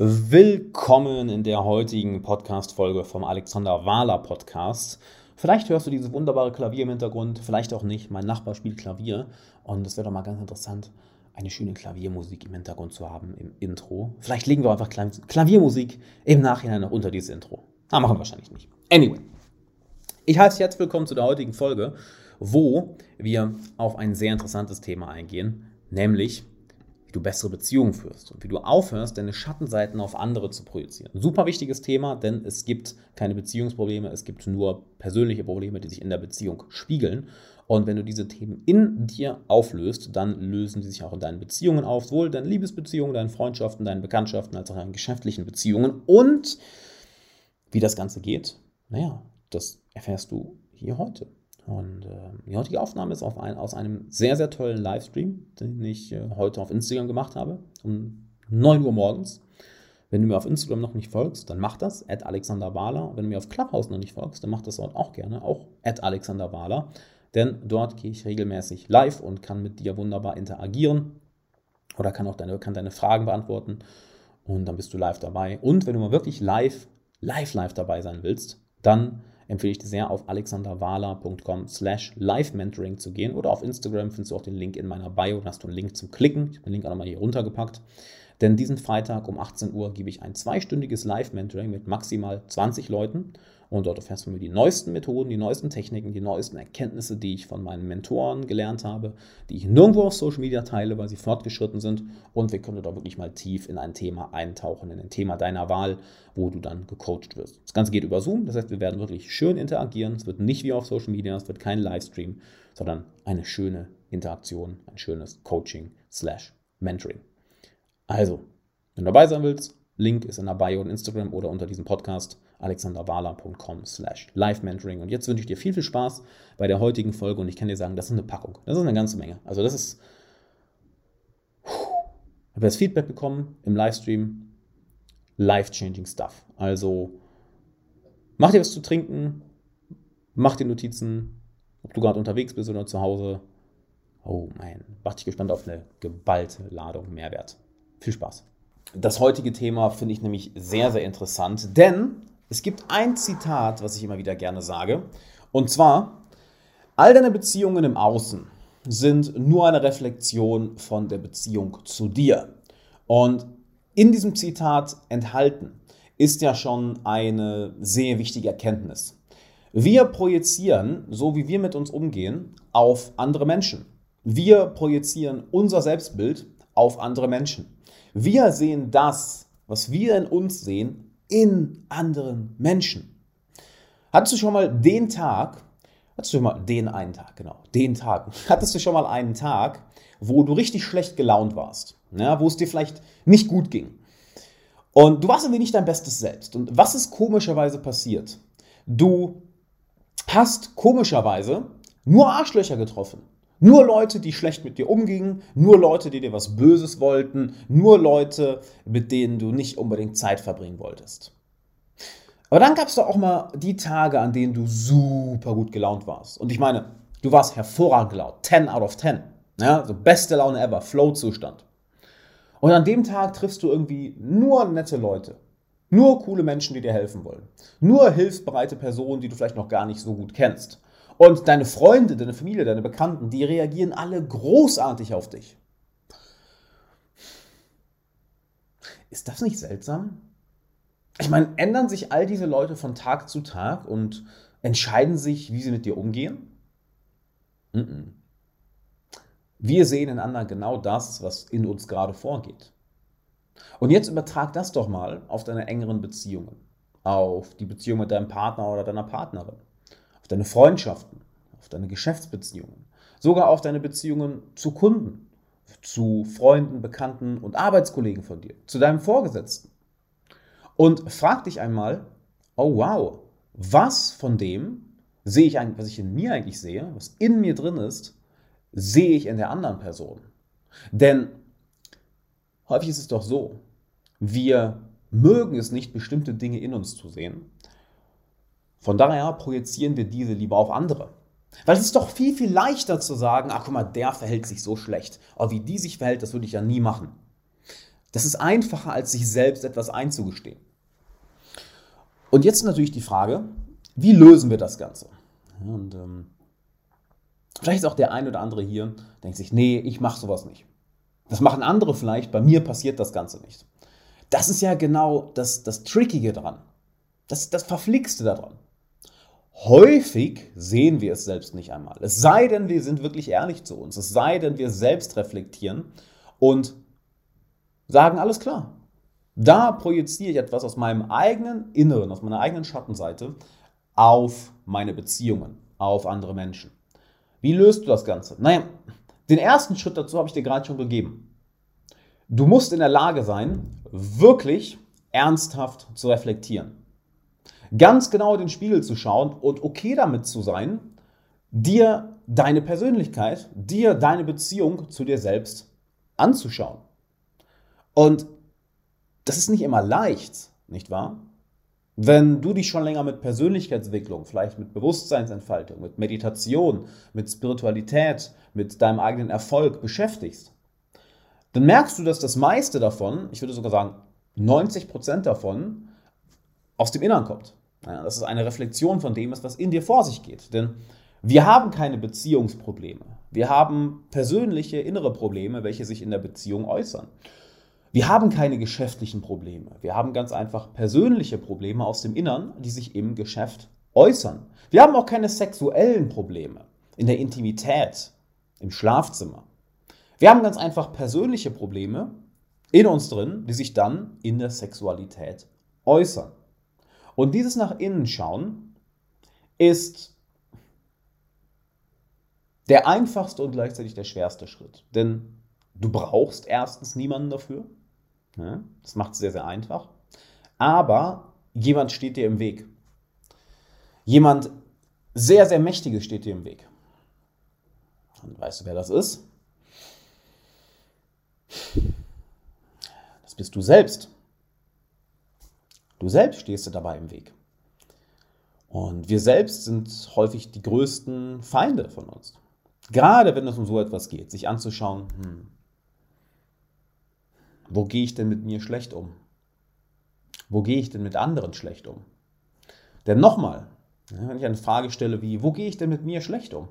Willkommen in der heutigen Podcast-Folge vom Alexander Wahler Podcast. Vielleicht hörst du dieses wunderbare Klavier im Hintergrund, vielleicht auch nicht. Mein Nachbar spielt Klavier und es wäre doch mal ganz interessant, eine schöne Klaviermusik im Hintergrund zu haben im Intro. Vielleicht legen wir einfach Klaviermusik im Nachhinein noch unter dieses Intro. Ah, machen wir wahrscheinlich nicht. Anyway, ich heiße jetzt willkommen zu der heutigen Folge, wo wir auf ein sehr interessantes Thema eingehen, nämlich wie du bessere Beziehungen führst und wie du aufhörst, deine Schattenseiten auf andere zu projizieren. Super wichtiges Thema, denn es gibt keine Beziehungsprobleme, es gibt nur persönliche Probleme, die sich in der Beziehung spiegeln. Und wenn du diese Themen in dir auflöst, dann lösen sie sich auch in deinen Beziehungen auf, sowohl deine Liebesbeziehungen, deinen Freundschaften, deinen Bekanntschaften, als auch deinen geschäftlichen Beziehungen. Und wie das Ganze geht, naja, das erfährst du hier heute. Und äh, die heutige Aufnahme ist ein, aus einem sehr, sehr tollen Livestream, den ich äh, heute auf Instagram gemacht habe, um 9 Uhr morgens. Wenn du mir auf Instagram noch nicht folgst, dann mach das, at Alexander Wahler. Wenn du mir auf Clubhouse noch nicht folgst, dann mach das dort auch gerne, auch at Alexander Wahler. Denn dort gehe ich regelmäßig live und kann mit dir wunderbar interagieren oder kann auch deine, kann deine Fragen beantworten. Und dann bist du live dabei. Und wenn du mal wirklich live, live, live dabei sein willst, dann empfehle ich dir sehr, auf alexanderwala.com slash live-mentoring zu gehen oder auf Instagram findest du auch den Link in meiner Bio, da hast du einen Link zum Klicken. Ich habe den Link auch nochmal hier runtergepackt. Denn diesen Freitag um 18 Uhr gebe ich ein zweistündiges Live-Mentoring mit maximal 20 Leuten. Und dort erfährst du mir die neuesten Methoden, die neuesten Techniken, die neuesten Erkenntnisse, die ich von meinen Mentoren gelernt habe, die ich nirgendwo auf Social Media teile, weil sie fortgeschritten sind. Und wir können da wirklich mal tief in ein Thema eintauchen, in ein Thema deiner Wahl, wo du dann gecoacht wirst. Das Ganze geht über Zoom, das heißt, wir werden wirklich schön interagieren. Es wird nicht wie auf Social Media, es wird kein Livestream, sondern eine schöne Interaktion, ein schönes Coaching slash Mentoring. Also, wenn du dabei sein willst, Link ist in der Bio und Instagram oder unter diesem Podcast alexanderwala.com slash live-mentoring. Und jetzt wünsche ich dir viel, viel Spaß bei der heutigen Folge und ich kann dir sagen, das ist eine Packung. Das ist eine ganze Menge. Also das ist... Ich habe das Feedback bekommen im Livestream. Life-changing stuff. Also mach dir was zu trinken, mach dir Notizen, ob du gerade unterwegs bist oder zu Hause. Oh mein, warte ich gespannt auf eine geballte Ladung Mehrwert. Viel Spaß. Das heutige Thema finde ich nämlich sehr, sehr interessant, denn es gibt ein Zitat, was ich immer wieder gerne sage. Und zwar, all deine Beziehungen im Außen sind nur eine Reflexion von der Beziehung zu dir. Und in diesem Zitat enthalten ist ja schon eine sehr wichtige Erkenntnis. Wir projizieren, so wie wir mit uns umgehen, auf andere Menschen. Wir projizieren unser Selbstbild auf andere Menschen. Wir sehen das, was wir in uns sehen, in anderen Menschen. Hattest du schon mal den Tag, hattest du schon mal den einen Tag, genau, den Tag, hattest du schon mal einen Tag, wo du richtig schlecht gelaunt warst, ja, wo es dir vielleicht nicht gut ging. Und du warst irgendwie nicht dein bestes Selbst. Und was ist komischerweise passiert? Du hast komischerweise nur Arschlöcher getroffen. Nur Leute, die schlecht mit dir umgingen, nur Leute, die dir was Böses wollten, nur Leute, mit denen du nicht unbedingt Zeit verbringen wolltest. Aber dann gab es doch auch mal die Tage, an denen du super gut gelaunt warst. Und ich meine, du warst hervorragend gelaunt. 10 out of 10. Ja, so beste Laune ever, Flow-Zustand. Und an dem Tag triffst du irgendwie nur nette Leute. Nur coole Menschen, die dir helfen wollen. Nur hilfsbereite Personen, die du vielleicht noch gar nicht so gut kennst. Und deine Freunde, deine Familie, deine Bekannten, die reagieren alle großartig auf dich. Ist das nicht seltsam? Ich meine, ändern sich all diese Leute von Tag zu Tag und entscheiden sich, wie sie mit dir umgehen? Wir sehen in anderen genau das, was in uns gerade vorgeht. Und jetzt übertrag das doch mal auf deine engeren Beziehungen, auf die Beziehung mit deinem Partner oder deiner Partnerin auf deine Freundschaften, auf deine Geschäftsbeziehungen, sogar auf deine Beziehungen zu Kunden, zu Freunden, Bekannten und Arbeitskollegen von dir, zu deinem Vorgesetzten. Und frag dich einmal, oh wow, was von dem sehe ich eigentlich, was ich in mir eigentlich sehe, was in mir drin ist, sehe ich in der anderen Person. Denn häufig ist es doch so, wir mögen es nicht, bestimmte Dinge in uns zu sehen, von daher projizieren wir diese lieber auf andere. Weil es ist doch viel, viel leichter zu sagen, ach guck mal, der verhält sich so schlecht. Aber wie die sich verhält, das würde ich ja nie machen. Das ist einfacher, als sich selbst etwas einzugestehen. Und jetzt natürlich die Frage, wie lösen wir das Ganze? Und ähm, vielleicht ist auch der ein oder andere hier, denkt sich, nee, ich mache sowas nicht. Das machen andere vielleicht, bei mir passiert das Ganze nicht. Das ist ja genau das, das Trickige daran. Das, das Verflixte daran. Häufig sehen wir es selbst nicht einmal. Es sei denn, wir sind wirklich ehrlich zu uns. Es sei denn, wir selbst reflektieren und sagen, alles klar. Da projiziere ich etwas aus meinem eigenen Inneren, aus meiner eigenen Schattenseite auf meine Beziehungen, auf andere Menschen. Wie löst du das Ganze? Naja, den ersten Schritt dazu habe ich dir gerade schon gegeben. Du musst in der Lage sein, wirklich ernsthaft zu reflektieren ganz genau in den Spiegel zu schauen und okay damit zu sein, dir deine Persönlichkeit, dir deine Beziehung zu dir selbst anzuschauen. Und das ist nicht immer leicht, nicht wahr? Wenn du dich schon länger mit Persönlichkeitsentwicklung, vielleicht mit Bewusstseinsentfaltung, mit Meditation, mit Spiritualität, mit deinem eigenen Erfolg beschäftigst, dann merkst du, dass das meiste davon, ich würde sogar sagen 90 Prozent davon, aus dem Innern kommt. Das ist eine Reflexion von dem, was in dir vor sich geht. Denn wir haben keine Beziehungsprobleme. Wir haben persönliche innere Probleme, welche sich in der Beziehung äußern. Wir haben keine geschäftlichen Probleme. Wir haben ganz einfach persönliche Probleme aus dem Innern, die sich im Geschäft äußern. Wir haben auch keine sexuellen Probleme in der Intimität, im Schlafzimmer. Wir haben ganz einfach persönliche Probleme in uns drin, die sich dann in der Sexualität äußern. Und dieses nach innen schauen ist der einfachste und gleichzeitig der schwerste Schritt. Denn du brauchst erstens niemanden dafür. Das macht es sehr, sehr einfach. Aber jemand steht dir im Weg. Jemand sehr, sehr Mächtiges steht dir im Weg. Und weißt du, wer das ist? Das bist du selbst. Du selbst stehst dir dabei im Weg. Und wir selbst sind häufig die größten Feinde von uns. Gerade wenn es um so etwas geht, sich anzuschauen, hm, wo gehe ich denn mit mir schlecht um? Wo gehe ich denn mit anderen schlecht um? Denn nochmal, wenn ich eine Frage stelle wie, wo gehe ich denn mit mir schlecht um?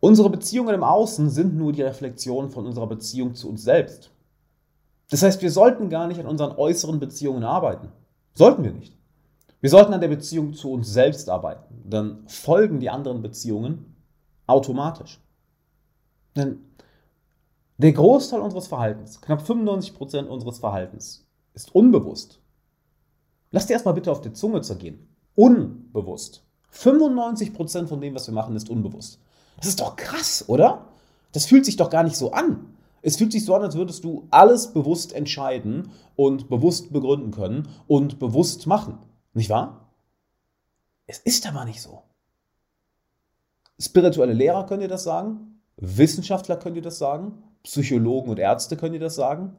Unsere Beziehungen im Außen sind nur die Reflexion von unserer Beziehung zu uns selbst. Das heißt, wir sollten gar nicht an unseren äußeren Beziehungen arbeiten. Sollten wir nicht. Wir sollten an der Beziehung zu uns selbst arbeiten. Dann folgen die anderen Beziehungen automatisch. Denn der Großteil unseres Verhaltens, knapp 95% unseres Verhaltens, ist unbewusst. Lass dir erstmal bitte auf die Zunge zergehen. Unbewusst. 95% von dem, was wir machen, ist unbewusst. Das ist doch krass, oder? Das fühlt sich doch gar nicht so an. Es fühlt sich so an, als würdest du alles bewusst entscheiden und bewusst begründen können und bewusst machen. Nicht wahr? Es ist aber nicht so. Spirituelle Lehrer können dir das sagen, Wissenschaftler können dir das sagen, Psychologen und Ärzte können dir das sagen.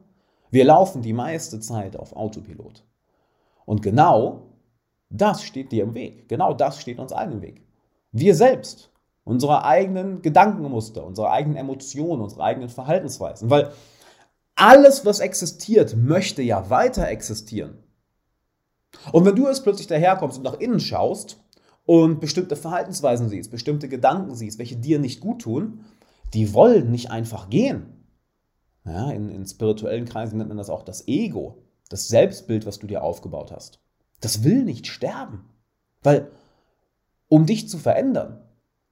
Wir laufen die meiste Zeit auf Autopilot. Und genau das steht dir im Weg. Genau das steht uns allen im Weg. Wir selbst unsere eigenen Gedankenmuster, unsere eigenen Emotionen, unsere eigenen Verhaltensweisen. Weil alles, was existiert, möchte ja weiter existieren. Und wenn du jetzt plötzlich daherkommst und nach innen schaust und bestimmte Verhaltensweisen siehst, bestimmte Gedanken siehst, welche dir nicht gut tun, die wollen nicht einfach gehen. Ja, in, in spirituellen Kreisen nennt man das auch das Ego, das Selbstbild, was du dir aufgebaut hast. Das will nicht sterben. Weil, um dich zu verändern,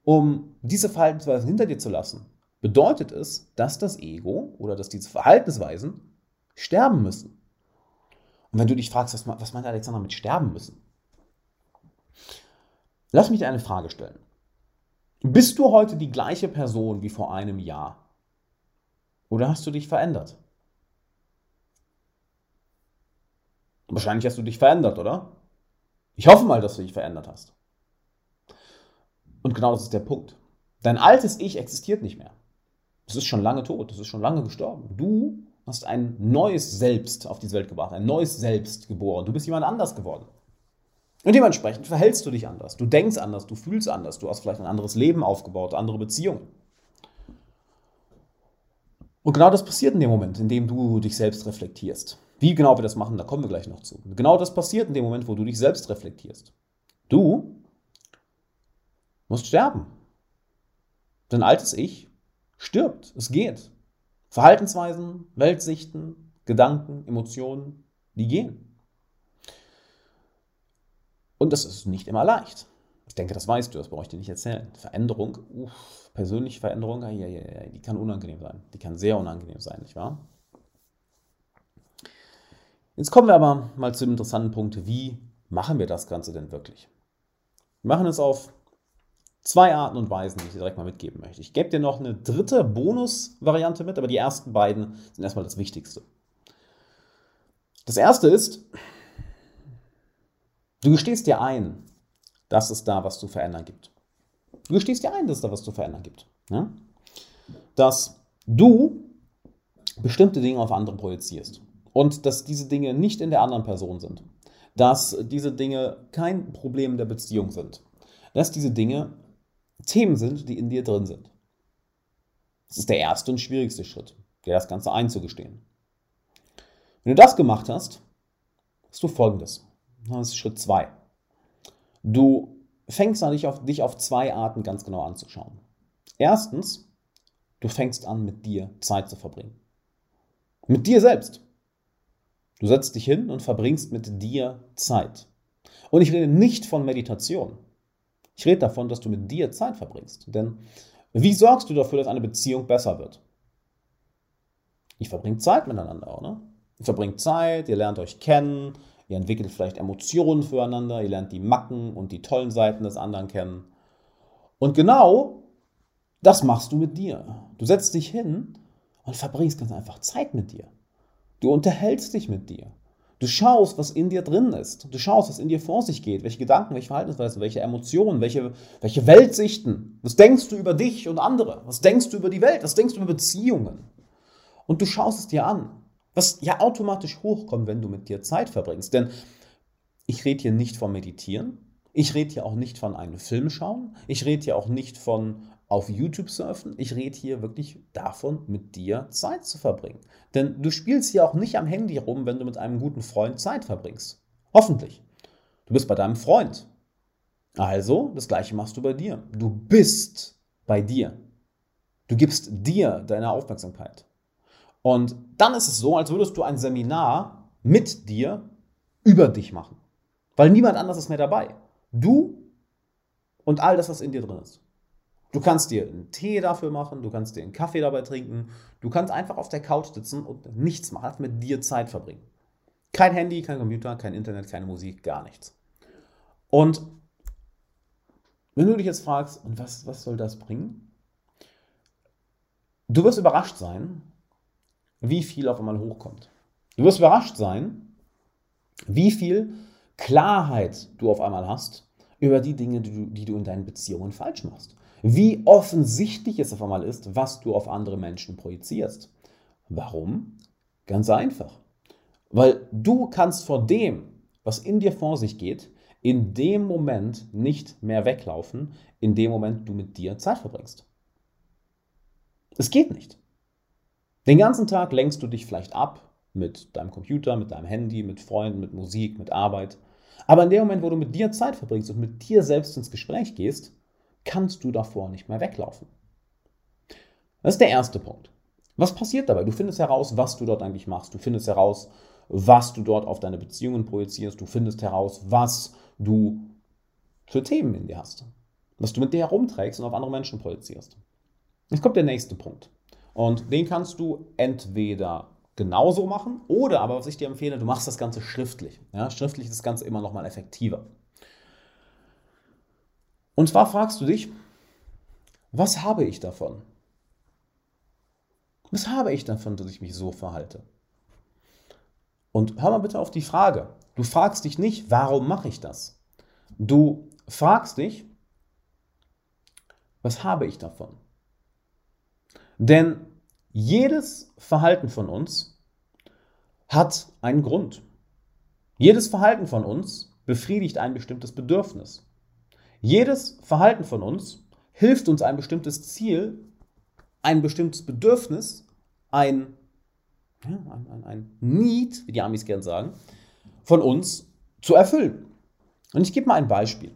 um diese Verhaltensweisen hinter dir zu lassen, bedeutet es, dass das Ego oder dass diese Verhaltensweisen sterben müssen. Und wenn du dich fragst, was, was meint Alexander mit sterben müssen? Lass mich dir eine Frage stellen. Bist du heute die gleiche Person wie vor einem Jahr? Oder hast du dich verändert? Wahrscheinlich hast du dich verändert, oder? Ich hoffe mal, dass du dich verändert hast. Und genau das ist der Punkt. Dein altes Ich existiert nicht mehr. Es ist schon lange tot, es ist schon lange gestorben. Du hast ein neues Selbst auf diese Welt gebracht, ein neues Selbst geboren. Du bist jemand anders geworden. Und dementsprechend verhältst du dich anders. Du denkst anders, du fühlst anders, du hast vielleicht ein anderes Leben aufgebaut, andere Beziehungen. Und genau das passiert in dem Moment, in dem du dich selbst reflektierst. Wie genau wir das machen, da kommen wir gleich noch zu. Genau das passiert in dem Moment, wo du dich selbst reflektierst. Du musst sterben. Dein altes Ich stirbt. Es geht. Verhaltensweisen, Weltsichten, Gedanken, Emotionen, die gehen. Und das ist nicht immer leicht. Ich denke, das weißt du, das brauche ich dir nicht erzählen. Veränderung, uff, persönliche Veränderung, die kann unangenehm sein. Die kann sehr unangenehm sein, nicht wahr? Jetzt kommen wir aber mal zu dem interessanten Punkt, wie machen wir das Ganze denn wirklich? Wir machen es auf zwei Arten und Weisen, die ich dir direkt mal mitgeben möchte. Ich gebe dir noch eine dritte Bonusvariante mit, aber die ersten beiden sind erstmal das Wichtigste. Das erste ist, du gestehst dir ein, dass es da was zu verändern gibt. Du gestehst dir ein, dass es da was zu verändern gibt. Ja? Dass du bestimmte Dinge auf andere projizierst und dass diese Dinge nicht in der anderen Person sind. Dass diese Dinge kein Problem der Beziehung sind. Dass diese Dinge Themen sind, die in dir drin sind. Das ist der erste und schwierigste Schritt, dir das Ganze einzugestehen. Wenn du das gemacht hast, hast du folgendes. Das ist Schritt 2. Du fängst an, dich auf, dich auf zwei Arten ganz genau anzuschauen. Erstens, du fängst an, mit dir Zeit zu verbringen. Mit dir selbst. Du setzt dich hin und verbringst mit dir Zeit. Und ich rede nicht von Meditation. Ich rede davon, dass du mit dir Zeit verbringst. Denn wie sorgst du dafür, dass eine Beziehung besser wird? Ich verbringe Zeit miteinander, oder? Ihr verbringt Zeit, ihr lernt euch kennen, ihr entwickelt vielleicht Emotionen füreinander, ihr lernt die Macken und die tollen Seiten des anderen kennen. Und genau das machst du mit dir. Du setzt dich hin und verbringst ganz einfach Zeit mit dir. Du unterhältst dich mit dir. Du schaust, was in dir drin ist. Du schaust, was in dir vor sich geht, welche Gedanken, welche Verhaltensweisen, welche Emotionen, welche, welche Weltsichten. Was denkst du über dich und andere? Was denkst du über die Welt? Was denkst du über Beziehungen? Und du schaust es dir an, was ja automatisch hochkommt, wenn du mit dir Zeit verbringst. Denn ich rede hier nicht vom Meditieren, ich rede hier auch nicht von einem Film schauen, ich rede hier auch nicht von auf YouTube surfen. Ich rede hier wirklich davon, mit dir Zeit zu verbringen. Denn du spielst hier auch nicht am Handy rum, wenn du mit einem guten Freund Zeit verbringst. Hoffentlich. Du bist bei deinem Freund. Also, das gleiche machst du bei dir. Du bist bei dir. Du gibst dir deine Aufmerksamkeit. Und dann ist es so, als würdest du ein Seminar mit dir über dich machen. Weil niemand anders ist mehr dabei. Du und all das, was in dir drin ist. Du kannst dir einen Tee dafür machen, du kannst dir einen Kaffee dabei trinken, du kannst einfach auf der Couch sitzen und nichts machen, mit dir Zeit verbringen. Kein Handy, kein Computer, kein Internet, keine Musik, gar nichts. Und wenn du dich jetzt fragst, und was, was soll das bringen? Du wirst überrascht sein, wie viel auf einmal hochkommt. Du wirst überrascht sein, wie viel Klarheit du auf einmal hast über die Dinge, die du, die du in deinen Beziehungen falsch machst wie offensichtlich es auf einmal ist, was du auf andere Menschen projizierst. Warum? Ganz einfach. Weil du kannst vor dem, was in dir vor sich geht, in dem Moment nicht mehr weglaufen, in dem Moment du mit dir Zeit verbringst. Es geht nicht. Den ganzen Tag lenkst du dich vielleicht ab mit deinem Computer, mit deinem Handy, mit Freunden, mit Musik, mit Arbeit. Aber in dem Moment, wo du mit dir Zeit verbringst und mit dir selbst ins Gespräch gehst, kannst du davor nicht mehr weglaufen. Das ist der erste Punkt. Was passiert dabei? Du findest heraus, was du dort eigentlich machst. Du findest heraus, was du dort auf deine Beziehungen projizierst. Du findest heraus, was du für Themen in dir hast. Was du mit dir herumträgst und auf andere Menschen projizierst. Jetzt kommt der nächste Punkt. Und den kannst du entweder genauso machen oder aber, was ich dir empfehle, du machst das Ganze schriftlich. Ja, schriftlich ist das Ganze immer noch mal effektiver. Und zwar fragst du dich, was habe ich davon? Was habe ich davon, dass ich mich so verhalte? Und hör mal bitte auf die Frage. Du fragst dich nicht, warum mache ich das? Du fragst dich, was habe ich davon? Denn jedes Verhalten von uns hat einen Grund. Jedes Verhalten von uns befriedigt ein bestimmtes Bedürfnis. Jedes Verhalten von uns hilft uns ein bestimmtes Ziel, ein bestimmtes Bedürfnis ein, ein, ein, ein Need, wie die Amis gern sagen, von uns zu erfüllen. Und ich gebe mal ein Beispiel.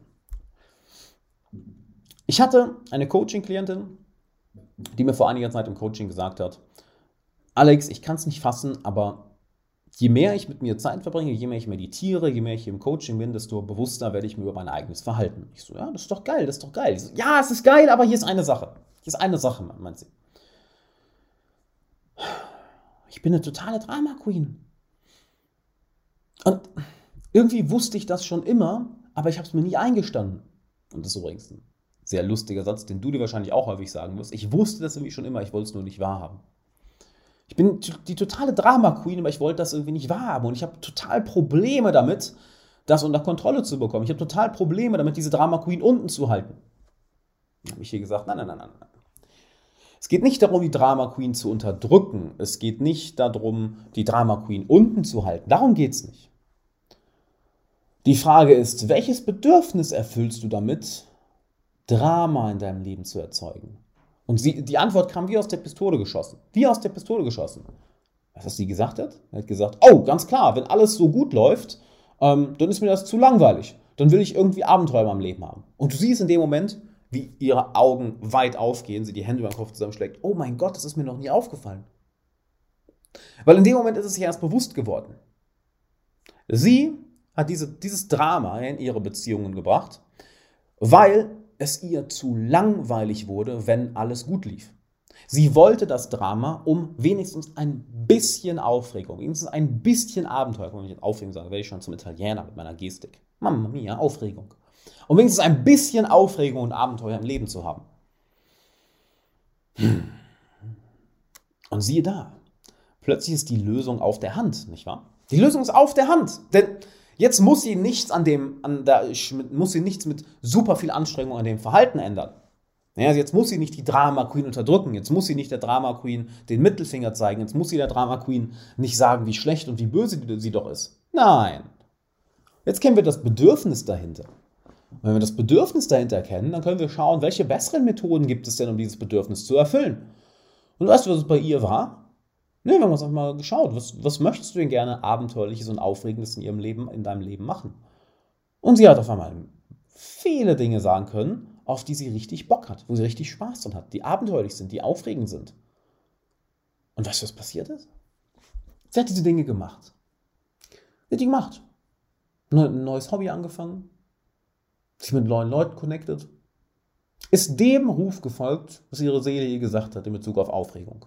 Ich hatte eine Coaching-Klientin, die mir vor einiger Zeit im Coaching gesagt hat, Alex, ich kann es nicht fassen, aber je mehr ich mit mir Zeit verbringe, je mehr ich meditiere, je mehr ich im Coaching bin, desto bewusster werde ich mir über mein eigenes Verhalten. Ich so, ja, das ist doch geil, das ist doch geil. So, ja, es ist geil, aber hier ist eine Sache. Hier ist eine Sache, meint sie. Ich bin eine totale Drama-Queen. Und irgendwie wusste ich das schon immer, aber ich habe es mir nie eingestanden. Und das ist übrigens ein sehr lustiger Satz, den du dir wahrscheinlich auch häufig sagen wirst. Ich wusste das irgendwie schon immer, ich wollte es nur nicht wahrhaben. Ich bin die totale Drama-Queen, aber ich wollte das irgendwie nicht wahrhaben. Und ich habe total Probleme damit, das unter Kontrolle zu bekommen. Ich habe total Probleme damit, diese Drama-Queen unten zu halten. Habe ich hier gesagt, nein, nein, nein, nein. Es geht nicht darum, die Drama Queen zu unterdrücken. Es geht nicht darum, die Drama Queen unten zu halten. Darum geht es nicht. Die Frage ist, welches Bedürfnis erfüllst du damit, Drama in deinem Leben zu erzeugen? Und sie, die Antwort kam wie aus der Pistole geschossen. Wie aus der Pistole geschossen. Was was sie gesagt hat? Er hat gesagt, oh, ganz klar, wenn alles so gut läuft, ähm, dann ist mir das zu langweilig. Dann will ich irgendwie Abenteuer meinem Leben haben. Und du siehst in dem Moment, wie ihre Augen weit aufgehen, sie die Hände über den Kopf zusammenschlägt. Oh mein Gott, das ist mir noch nie aufgefallen. Weil in dem Moment ist es sich erst bewusst geworden. Sie hat diese, dieses Drama in ihre Beziehungen gebracht, weil es ihr zu langweilig wurde, wenn alles gut lief. Sie wollte das Drama, um wenigstens ein bisschen Aufregung, wenigstens ein bisschen Abenteuer, wenn ich Aufregung sage, werde ich schon zum Italiener mit meiner Gestik. Mamma mia, Aufregung. Um wenigstens ein bisschen Aufregung und Abenteuer im Leben zu haben. Hm. Und siehe da, plötzlich ist die Lösung auf der Hand, nicht wahr? Die Lösung ist auf der Hand, denn Jetzt muss sie nichts an dem, an der, muss sie nichts mit super viel Anstrengung an dem Verhalten ändern. Ja, jetzt muss sie nicht die Drama Queen unterdrücken, jetzt muss sie nicht der Drama Queen den Mittelfinger zeigen, jetzt muss sie der Drama Queen nicht sagen, wie schlecht und wie böse sie doch ist. Nein. Jetzt kennen wir das Bedürfnis dahinter. Wenn wir das Bedürfnis dahinter kennen, dann können wir schauen, welche besseren Methoden gibt es denn, um dieses Bedürfnis zu erfüllen. Und weißt du, was es bei ihr war? Nee, wir haben uns einfach mal geschaut, was, was möchtest du denn gerne Abenteuerliches und Aufregendes in ihrem Leben, in deinem Leben machen? Und sie hat auf einmal viele Dinge sagen können, auf die sie richtig Bock hat, wo sie richtig Spaß dran hat, die abenteuerlich sind, die aufregend sind. Und weißt du, was passiert ist? Sie hat diese Dinge gemacht. Sie hat die gemacht. Ein neues Hobby angefangen, sich mit neuen Leuten connected, ist dem Ruf gefolgt, was ihre Seele ihr gesagt hat in Bezug auf Aufregung.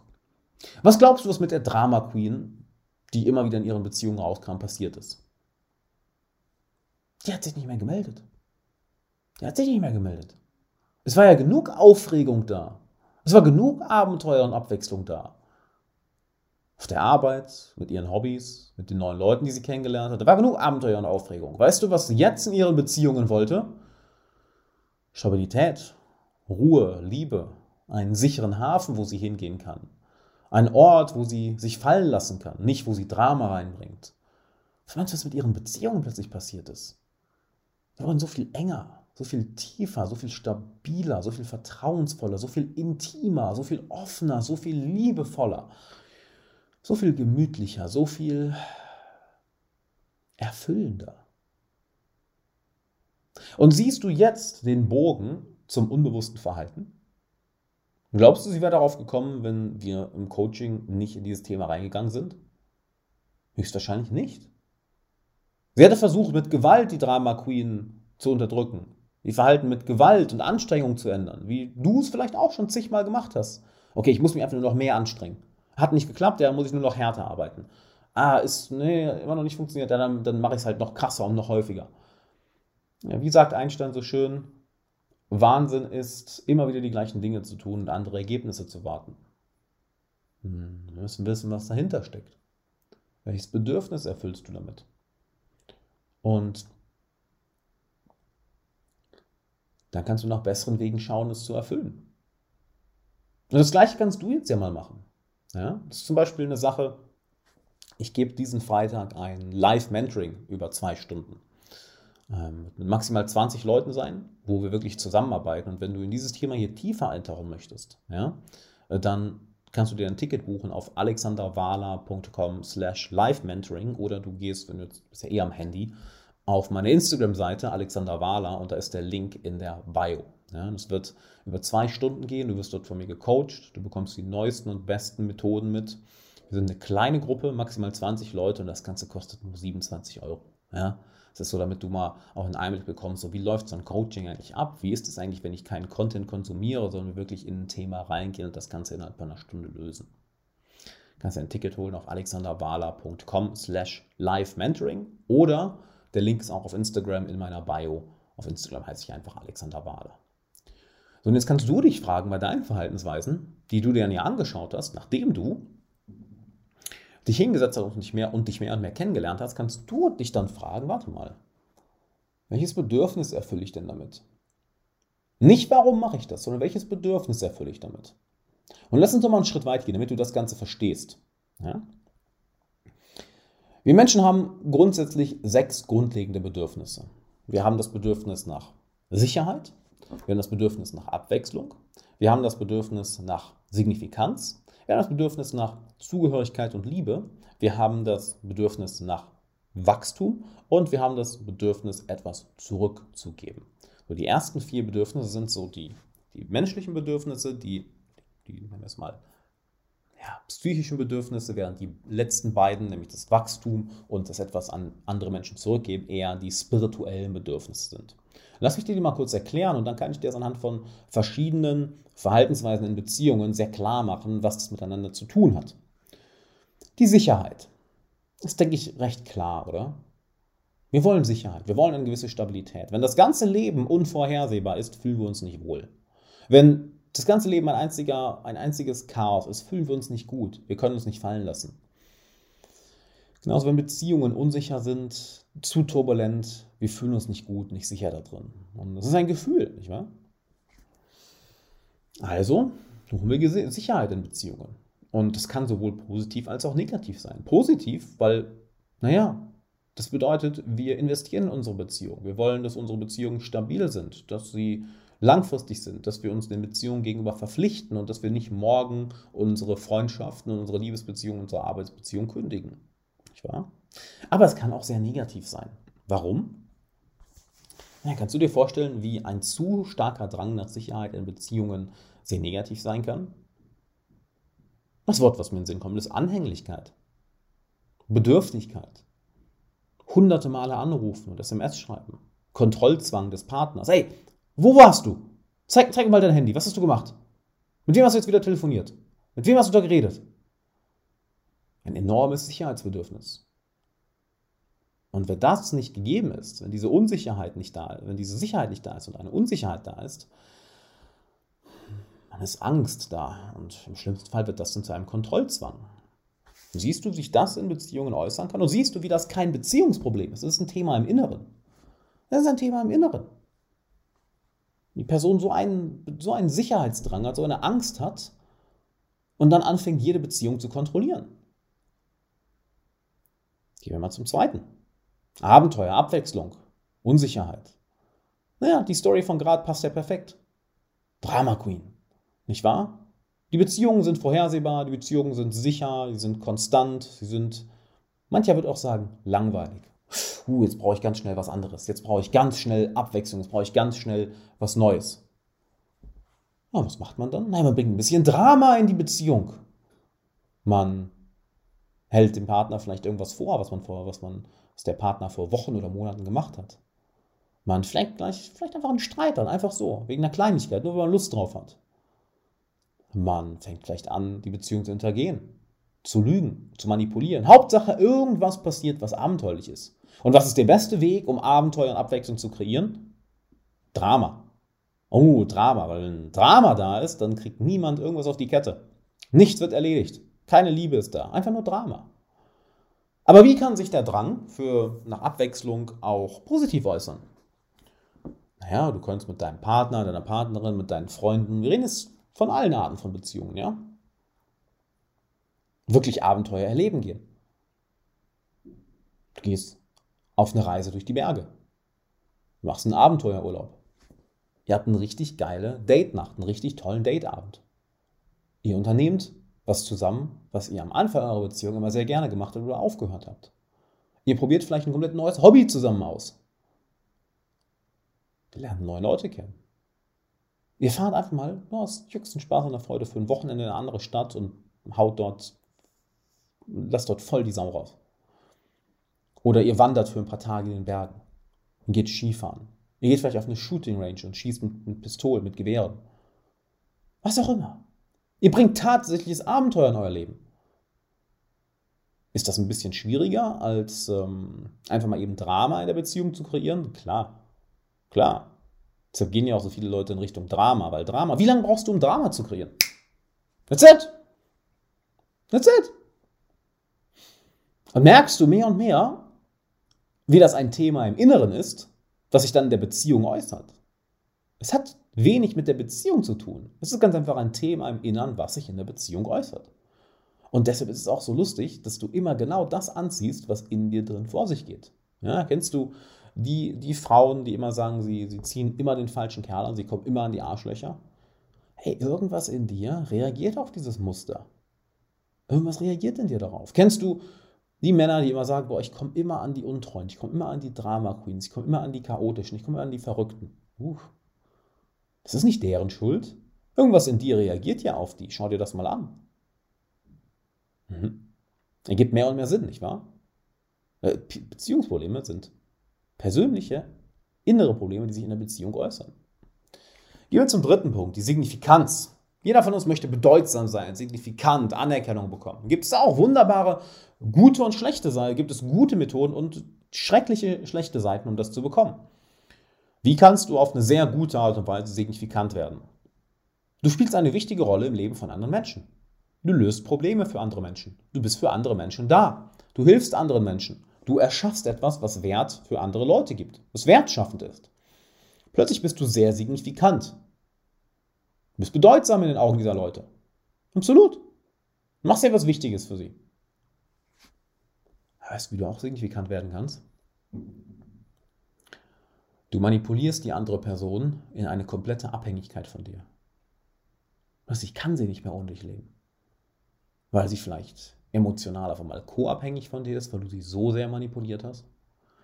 Was glaubst du, was mit der Drama Queen, die immer wieder in ihren Beziehungen rauskam, passiert ist? Die hat sich nicht mehr gemeldet. Die hat sich nicht mehr gemeldet. Es war ja genug Aufregung da. Es war genug Abenteuer und Abwechslung da. Auf der Arbeit, mit ihren Hobbys, mit den neuen Leuten, die sie kennengelernt hat. Da war genug Abenteuer und Aufregung. Weißt du, was sie jetzt in ihren Beziehungen wollte? Stabilität, Ruhe, Liebe, einen sicheren Hafen, wo sie hingehen kann. Ein Ort, wo sie sich fallen lassen kann, nicht wo sie Drama reinbringt. Du, was mit ihren Beziehungen plötzlich passiert ist? Sie wurden so viel enger, so viel tiefer, so viel stabiler, so viel vertrauensvoller, so viel intimer, so viel offener, so viel liebevoller, so viel gemütlicher, so viel erfüllender. Und siehst du jetzt den Bogen zum unbewussten Verhalten? Glaubst du, sie wäre darauf gekommen, wenn wir im Coaching nicht in dieses Thema reingegangen sind? Höchstwahrscheinlich nicht. Sie hätte versucht, mit Gewalt die Drama Queen zu unterdrücken, ihr Verhalten mit Gewalt und Anstrengung zu ändern, wie du es vielleicht auch schon zigmal gemacht hast. Okay, ich muss mich einfach nur noch mehr anstrengen. Hat nicht geklappt, ja, muss ich nur noch härter arbeiten. Ah, ist, nee, immer noch nicht funktioniert, ja, dann, dann mache ich es halt noch krasser und noch häufiger. Ja, wie sagt Einstein so schön, Wahnsinn ist, immer wieder die gleichen Dinge zu tun und andere Ergebnisse zu warten. Hm, wir müssen wissen, was dahinter steckt. Welches Bedürfnis erfüllst du damit? Und dann kannst du nach besseren Wegen schauen, es zu erfüllen. Und das gleiche kannst du jetzt ja mal machen. Ja? Das ist zum Beispiel eine Sache, ich gebe diesen Freitag ein Live-Mentoring über zwei Stunden ähm, mit maximal 20 Leuten sein, wo wir wirklich zusammenarbeiten. Und wenn du in dieses Thema hier tiefer eintauchen möchtest, ja, äh, dann kannst du dir ein Ticket buchen auf alexanderwala.com slash live-mentoring oder du gehst, wenn du jetzt bist ja eh am Handy, auf meine Instagram-Seite Alexander Wahler und da ist der Link in der Bio. Ja, das wird über zwei Stunden gehen, du wirst dort von mir gecoacht, du bekommst die neuesten und besten Methoden mit. Wir sind eine kleine Gruppe, maximal 20 Leute und das Ganze kostet nur 27 Euro. Ja, das ist so, damit du mal auch einen Einblick bekommst, so wie läuft so ein Coaching eigentlich ab? Wie ist es eigentlich, wenn ich keinen Content konsumiere, sondern wirklich in ein Thema reingehen und das Ganze innerhalb einer Stunde lösen? Du kannst ein Ticket holen auf alexanderwala.com slash live mentoring oder der Link ist auch auf Instagram in meiner Bio. Auf Instagram heiße ich einfach Alexander Wahler. So, und jetzt kannst du dich fragen bei deinen Verhaltensweisen, die du dir ja angeschaut hast, nachdem du dich hingesetzt hast und dich mehr und dich mehr und mehr kennengelernt hast, kannst du dich dann fragen, warte mal, welches Bedürfnis erfülle ich denn damit? Nicht warum mache ich das, sondern welches Bedürfnis erfülle ich damit? Und lass uns doch mal einen Schritt weit gehen, damit du das Ganze verstehst. Ja? Wir Menschen haben grundsätzlich sechs grundlegende Bedürfnisse. Wir haben das Bedürfnis nach Sicherheit, wir haben das Bedürfnis nach Abwechslung, wir haben das Bedürfnis nach Signifikanz, wir haben das Bedürfnis nach Zugehörigkeit und Liebe, wir haben das Bedürfnis nach Wachstum und wir haben das Bedürfnis, etwas zurückzugeben. So, die ersten vier Bedürfnisse sind so die, die menschlichen Bedürfnisse, die, die nennen wir es mal, ja, psychischen Bedürfnisse, während die letzten beiden, nämlich das Wachstum und das etwas an andere Menschen zurückgeben, eher die spirituellen Bedürfnisse sind. Lass mich dir die mal kurz erklären und dann kann ich dir das anhand von verschiedenen Verhaltensweisen in Beziehungen sehr klar machen, was das miteinander zu tun hat. Die Sicherheit. Das denke ich recht klar, oder? Wir wollen Sicherheit, wir wollen eine gewisse Stabilität. Wenn das ganze Leben unvorhersehbar ist, fühlen wir uns nicht wohl. Wenn das ganze Leben ein, einziger, ein einziges Chaos ist, fühlen wir uns nicht gut. Wir können uns nicht fallen lassen. Genauso wenn Beziehungen unsicher sind, zu turbulent, wir fühlen uns nicht gut, nicht sicher da drin. Und das ist ein Gefühl, nicht wahr? Also suchen wir Sicherheit in Beziehungen. Und das kann sowohl positiv als auch negativ sein. Positiv, weil, naja, das bedeutet, wir investieren in unsere Beziehung. Wir wollen, dass unsere Beziehungen stabil sind, dass sie langfristig sind, dass wir uns den Beziehungen gegenüber verpflichten und dass wir nicht morgen unsere Freundschaften und unsere Liebesbeziehungen, unsere Arbeitsbeziehungen kündigen. Nicht wahr? Aber es kann auch sehr negativ sein. Warum? Ja, kannst du dir vorstellen, wie ein zu starker Drang nach Sicherheit in Beziehungen sehr negativ sein kann? Das Wort, was mir in den Sinn kommt, ist Anhänglichkeit, Bedürftigkeit, hunderte Male anrufen und SMS schreiben, Kontrollzwang des Partners. Hey, wo warst du? Zeig, zeig mal dein Handy. Was hast du gemacht? Mit wem hast du jetzt wieder telefoniert? Mit wem hast du da geredet? Ein enormes Sicherheitsbedürfnis. Und wenn das nicht gegeben ist, wenn diese Unsicherheit nicht da ist, wenn diese Sicherheit nicht da ist und eine Unsicherheit da ist, dann ist Angst da. Und im schlimmsten Fall wird das dann zu einem Kontrollzwang. Siehst du, wie sich das in Beziehungen äußern kann? Und siehst du, wie das kein Beziehungsproblem ist? Das ist ein Thema im Inneren. Das ist ein Thema im Inneren die Person so einen, so einen Sicherheitsdrang hat, so eine Angst hat und dann anfängt, jede Beziehung zu kontrollieren. Gehen wir mal zum zweiten. Abenteuer, Abwechslung, Unsicherheit. Naja, die Story von Grad passt ja perfekt. Drama Queen. Nicht wahr? Die Beziehungen sind vorhersehbar, die Beziehungen sind sicher, sie sind konstant, sie sind, mancher wird auch sagen, langweilig puh, jetzt brauche ich ganz schnell was anderes. Jetzt brauche ich ganz schnell Abwechslung, jetzt brauche ich ganz schnell was Neues. Ja, was macht man dann? Nein, man bringt ein bisschen Drama in die Beziehung. Man hält dem Partner vielleicht irgendwas vor, was man vor, was man, was der Partner vor Wochen oder Monaten gemacht hat. Man fängt gleich, vielleicht einfach einen Streit an, einfach so, wegen einer Kleinigkeit, nur weil man Lust drauf hat. Man fängt vielleicht an, die Beziehung zu hintergehen, zu lügen, zu manipulieren. Hauptsache, irgendwas passiert, was abenteuerlich ist. Und was ist der beste Weg, um Abenteuer und Abwechslung zu kreieren? Drama. Oh, Drama. Weil wenn Drama da ist, dann kriegt niemand irgendwas auf die Kette. Nichts wird erledigt. Keine Liebe ist da. Einfach nur Drama. Aber wie kann sich der Drang für nach Abwechslung auch positiv äußern? Naja, du kannst mit deinem Partner, deiner Partnerin, mit deinen Freunden, wir reden jetzt von allen Arten von Beziehungen, ja? Wirklich Abenteuer erleben gehen. Du gehst auf eine Reise durch die Berge. Du machst einen Abenteuerurlaub. Ihr habt eine richtig geile Date-Nacht, einen richtig tollen Dateabend. Ihr unternehmt was zusammen, was ihr am Anfang eurer Beziehung immer sehr gerne gemacht habt oder aufgehört habt. Ihr probiert vielleicht ein komplett neues Hobby zusammen aus. Wir lernen neue Leute kennen. Ihr fahrt einfach mal nur aus höchsten Spaß und der Freude für ein Wochenende in eine andere Stadt und haut dort, lasst dort voll die Sau raus. Oder ihr wandert für ein paar Tage in den Bergen und geht Skifahren. Ihr geht vielleicht auf eine Shooting Range und schießt mit, mit Pistolen, mit Gewehren. Was auch immer. Ihr bringt tatsächliches Abenteuer in euer Leben. Ist das ein bisschen schwieriger, als ähm, einfach mal eben Drama in der Beziehung zu kreieren? Klar. Klar. Deshalb gehen ja auch so viele Leute in Richtung Drama, weil Drama, wie lange brauchst du, um Drama zu kreieren? That's it. That's it. Und merkst du mehr und mehr, wie das ein Thema im Inneren ist, was sich dann in der Beziehung äußert. Es hat wenig mit der Beziehung zu tun. Es ist ganz einfach ein Thema im Inneren, was sich in der Beziehung äußert. Und deshalb ist es auch so lustig, dass du immer genau das anziehst, was in dir drin vor sich geht. Ja, kennst du die, die Frauen, die immer sagen, sie, sie ziehen immer den falschen Kerl an, sie kommen immer an die Arschlöcher? Hey, irgendwas in dir reagiert auf dieses Muster. Irgendwas reagiert in dir darauf. Kennst du die Männer, die immer sagen, boah, ich komme immer an die Untreuen, ich komme immer an die Drama Queens, ich komme immer an die Chaotischen, ich komme immer an die Verrückten. Uh, das ist nicht deren Schuld. Irgendwas in dir reagiert ja auf die. Schau dir das mal an. Mhm. Ergibt mehr und mehr Sinn, nicht wahr? Äh, Beziehungsprobleme sind persönliche, innere Probleme, die sich in der Beziehung äußern. Gehen wir zum dritten Punkt, die Signifikanz. Jeder von uns möchte bedeutsam sein, signifikant, Anerkennung bekommen. Gibt es auch wunderbare, gute und schlechte Seiten, gibt es gute Methoden und schreckliche, schlechte Seiten, um das zu bekommen. Wie kannst du auf eine sehr gute Art und Weise signifikant werden? Du spielst eine wichtige Rolle im Leben von anderen Menschen. Du löst Probleme für andere Menschen. Du bist für andere Menschen da. Du hilfst anderen Menschen. Du erschaffst etwas, was Wert für andere Leute gibt, was wertschaffend ist. Plötzlich bist du sehr signifikant. Du bist bedeutsam in den Augen dieser Leute. Absolut. Du machst ja etwas Wichtiges für sie. Weißt du, wie du auch signifikant werden kannst? Du manipulierst die andere Person in eine komplette Abhängigkeit von dir. Was ich kann sie nicht mehr ohne dich leben. Weil sie vielleicht emotional auf einmal co-abhängig von dir ist, weil du sie so sehr manipuliert hast.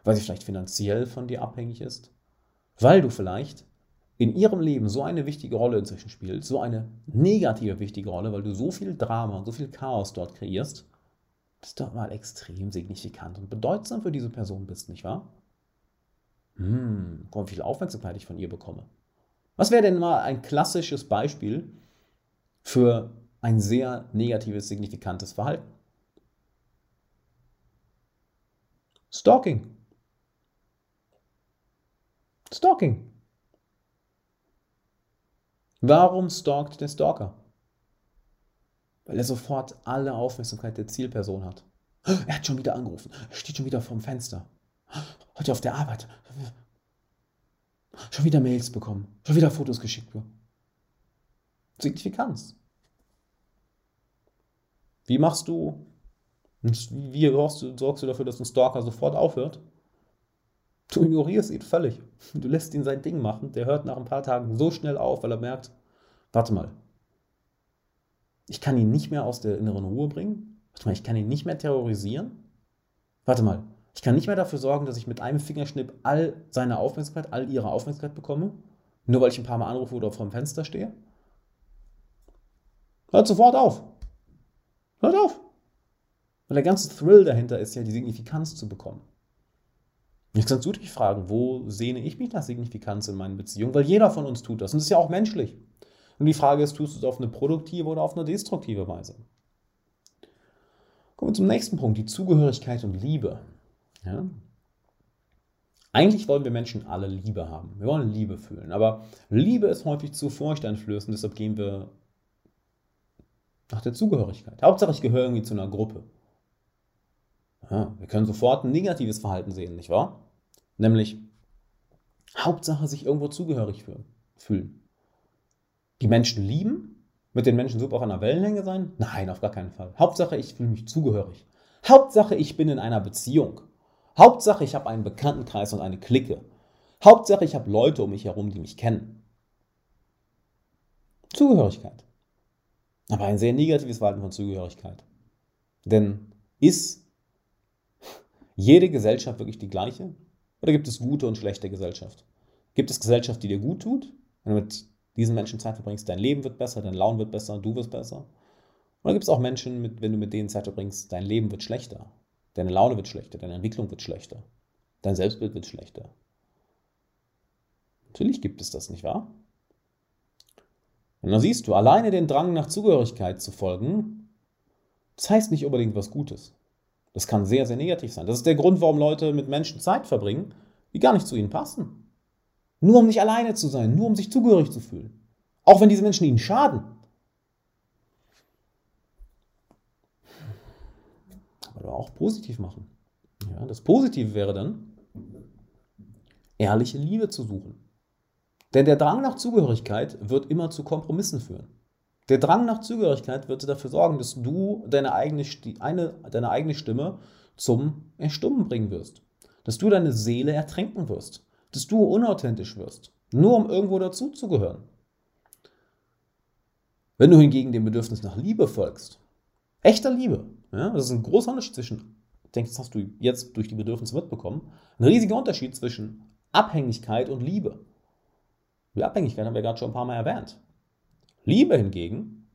Weil sie vielleicht finanziell von dir abhängig ist. Weil du vielleicht in ihrem Leben so eine wichtige Rolle inzwischen spielst, so eine negative wichtige Rolle, weil du so viel Drama und so viel Chaos dort kreierst, dass du doch mal extrem signifikant und bedeutsam für diese Person bist, nicht wahr? Hm, wie viel Aufmerksamkeit ich von ihr bekomme. Was wäre denn mal ein klassisches Beispiel für ein sehr negatives, signifikantes Verhalten? Stalking. Stalking. Warum stalkt der Stalker? Weil er sofort alle Aufmerksamkeit der Zielperson hat. Er hat schon wieder angerufen. Er steht schon wieder vorm Fenster. Heute auf der Arbeit. Schon wieder Mails bekommen. Schon wieder Fotos geschickt. Signifikanz. Wie machst du, wie sorgst du, sorgst du dafür, dass ein Stalker sofort aufhört? Du ignorierst ihn völlig. Du lässt ihn sein Ding machen. Der hört nach ein paar Tagen so schnell auf, weil er merkt, warte mal, ich kann ihn nicht mehr aus der inneren Ruhe bringen. Warte mal, ich kann ihn nicht mehr terrorisieren. Warte mal, ich kann nicht mehr dafür sorgen, dass ich mit einem Fingerschnipp all seine Aufmerksamkeit, all ihre Aufmerksamkeit bekomme, nur weil ich ein paar Mal anrufe oder vor dem Fenster stehe. Hört sofort auf. Hört auf. Weil der ganze Thrill dahinter ist ja, die Signifikanz zu bekommen. Jetzt kannst du dich fragen, wo sehne ich mich nach Signifikanz in meinen Beziehungen? Weil jeder von uns tut das. Und das ist ja auch menschlich. Und die Frage ist, tust du es auf eine produktive oder auf eine destruktive Weise? Kommen wir zum nächsten Punkt, die Zugehörigkeit und Liebe. Ja? Eigentlich wollen wir Menschen alle Liebe haben. Wir wollen Liebe fühlen. Aber Liebe ist häufig zu furchteinflößend, deshalb gehen wir nach der Zugehörigkeit. Hauptsache, ich gehöre irgendwie zu einer Gruppe. Ja, wir können sofort ein negatives Verhalten sehen, nicht wahr? Nämlich, Hauptsache, sich irgendwo zugehörig fühlen. Die Menschen lieben, mit den Menschen super auf einer Wellenlänge sein? Nein, auf gar keinen Fall. Hauptsache, ich fühle mich zugehörig. Hauptsache, ich bin in einer Beziehung. Hauptsache, ich habe einen Bekanntenkreis und eine Clique. Hauptsache, ich habe Leute um mich herum, die mich kennen. Zugehörigkeit. aber ein sehr negatives Verhalten von Zugehörigkeit. Denn ist jede Gesellschaft wirklich die gleiche? Oder gibt es gute und schlechte Gesellschaft? Gibt es Gesellschaft, die dir gut tut? Wenn du mit diesen Menschen Zeit verbringst, dein Leben wird besser, dein Laun wird besser, du wirst besser. Oder gibt es auch Menschen, mit, wenn du mit denen Zeit verbringst, dein Leben wird schlechter, deine Laune wird schlechter, deine Entwicklung wird schlechter, dein Selbstbild wird schlechter. Natürlich gibt es das, nicht wahr? Und dann siehst du, alleine den Drang nach Zugehörigkeit zu folgen, das heißt nicht unbedingt was Gutes. Das kann sehr, sehr negativ sein. Das ist der Grund, warum Leute mit Menschen Zeit verbringen, die gar nicht zu ihnen passen. Nur um nicht alleine zu sein, nur um sich zugehörig zu fühlen. Auch wenn diese Menschen ihnen schaden. Aber auch positiv machen. Ja, das Positive wäre dann, ehrliche Liebe zu suchen. Denn der Drang nach Zugehörigkeit wird immer zu Kompromissen führen. Der Drang nach Zugehörigkeit wird dafür sorgen, dass du deine eigene, eine, deine eigene Stimme zum Erstummen bringen wirst. Dass du deine Seele ertränken wirst dass du unauthentisch wirst, nur um irgendwo dazuzugehören. Wenn du hingegen dem Bedürfnis nach Liebe folgst, echter Liebe, ja, das ist ein großer Unterschied zwischen, ich denke, das hast du jetzt durch die Bedürfnisse mitbekommen, ein riesiger Unterschied zwischen Abhängigkeit und Liebe. Die Abhängigkeit haben wir gerade schon ein paar Mal erwähnt. Liebe hingegen,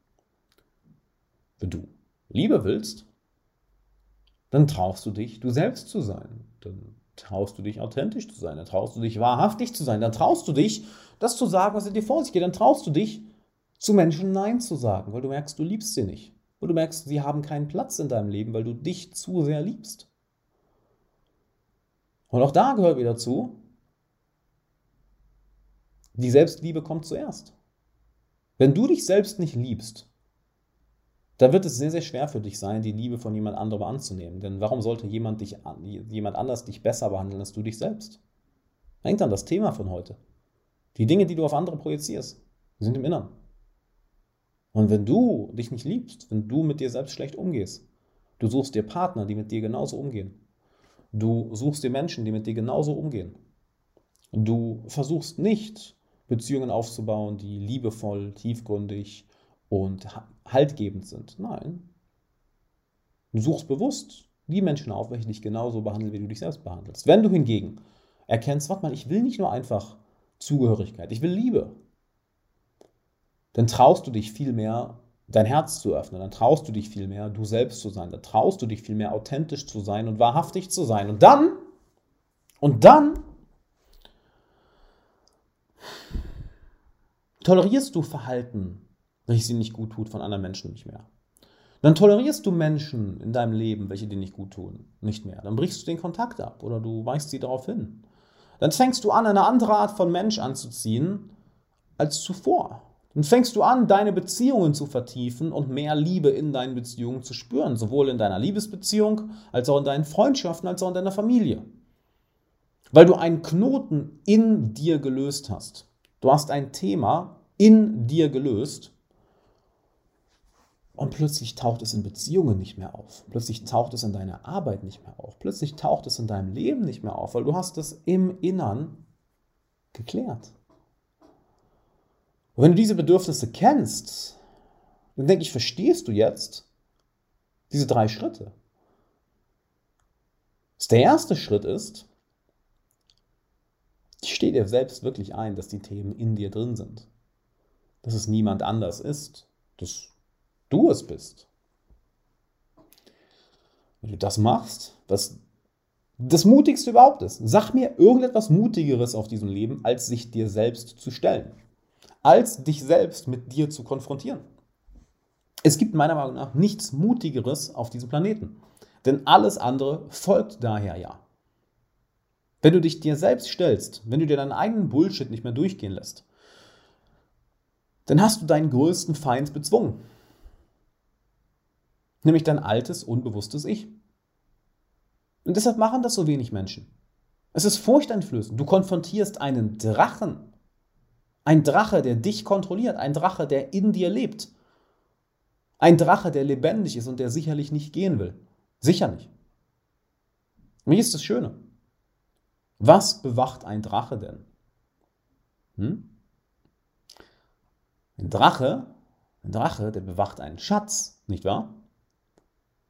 wenn du Liebe willst, dann traust du dich, du selbst zu sein. Dann traust du dich authentisch zu sein, dann traust du dich wahrhaftig zu sein, dann traust du dich, das zu sagen, was in dir vor sich geht, dann traust du dich, zu Menschen Nein zu sagen, weil du merkst, du liebst sie nicht. Weil du merkst, sie haben keinen Platz in deinem Leben, weil du dich zu sehr liebst. Und auch da gehört wieder zu, die Selbstliebe kommt zuerst. Wenn du dich selbst nicht liebst, da wird es sehr, sehr schwer für dich sein, die Liebe von jemand anderem anzunehmen. Denn warum sollte jemand, dich, jemand anders dich besser behandeln als du dich selbst? Denkt an das Thema von heute. Die Dinge, die du auf andere projizierst, sind im Innern. Und wenn du dich nicht liebst, wenn du mit dir selbst schlecht umgehst, du suchst dir Partner, die mit dir genauso umgehen. Du suchst dir Menschen, die mit dir genauso umgehen. Du versuchst nicht, Beziehungen aufzubauen, die liebevoll, tiefgründig und haltgebend sind. Nein. Du suchst bewusst die Menschen auf, welche dich genauso behandeln, wie du dich selbst behandelst. Wenn du hingegen erkennst, warte mal, ich will nicht nur einfach Zugehörigkeit, ich will Liebe, dann traust du dich viel mehr, dein Herz zu öffnen, dann traust du dich viel mehr, du selbst zu sein, dann traust du dich viel mehr, authentisch zu sein und wahrhaftig zu sein. Und dann, und dann tolerierst du Verhalten, welches dir nicht gut tut, von anderen Menschen nicht mehr. Dann tolerierst du Menschen in deinem Leben, welche dir nicht gut tun, nicht mehr. Dann brichst du den Kontakt ab oder du weist sie darauf hin. Dann fängst du an, eine andere Art von Mensch anzuziehen als zuvor. Dann fängst du an, deine Beziehungen zu vertiefen und mehr Liebe in deinen Beziehungen zu spüren, sowohl in deiner Liebesbeziehung als auch in deinen Freundschaften als auch in deiner Familie. Weil du einen Knoten in dir gelöst hast. Du hast ein Thema in dir gelöst und plötzlich taucht es in Beziehungen nicht mehr auf. Plötzlich taucht es in deiner Arbeit nicht mehr auf. Plötzlich taucht es in deinem Leben nicht mehr auf, weil du hast es im Innern geklärt. Und wenn du diese Bedürfnisse kennst, dann denke ich, verstehst du jetzt diese drei Schritte. Der erste Schritt ist, ich stehe dir selbst wirklich ein, dass die Themen in dir drin sind. Dass es niemand anders ist. Das du es bist. Wenn du das machst, was das Mutigste überhaupt ist, sag mir irgendetwas Mutigeres auf diesem Leben, als sich dir selbst zu stellen. Als dich selbst mit dir zu konfrontieren. Es gibt meiner Meinung nach nichts Mutigeres auf diesem Planeten. Denn alles andere folgt daher ja. Wenn du dich dir selbst stellst, wenn du dir deinen eigenen Bullshit nicht mehr durchgehen lässt, dann hast du deinen größten Feind bezwungen nämlich dein altes, unbewusstes Ich. Und deshalb machen das so wenig Menschen. Es ist furchteinflößend. Du konfrontierst einen Drachen. Ein Drache, der dich kontrolliert. Ein Drache, der in dir lebt. Ein Drache, der lebendig ist und der sicherlich nicht gehen will. Sicher nicht. Hier ist das Schöne. Was bewacht ein Drache denn? Hm? Ein Drache Ein Drache, der bewacht einen Schatz, nicht wahr?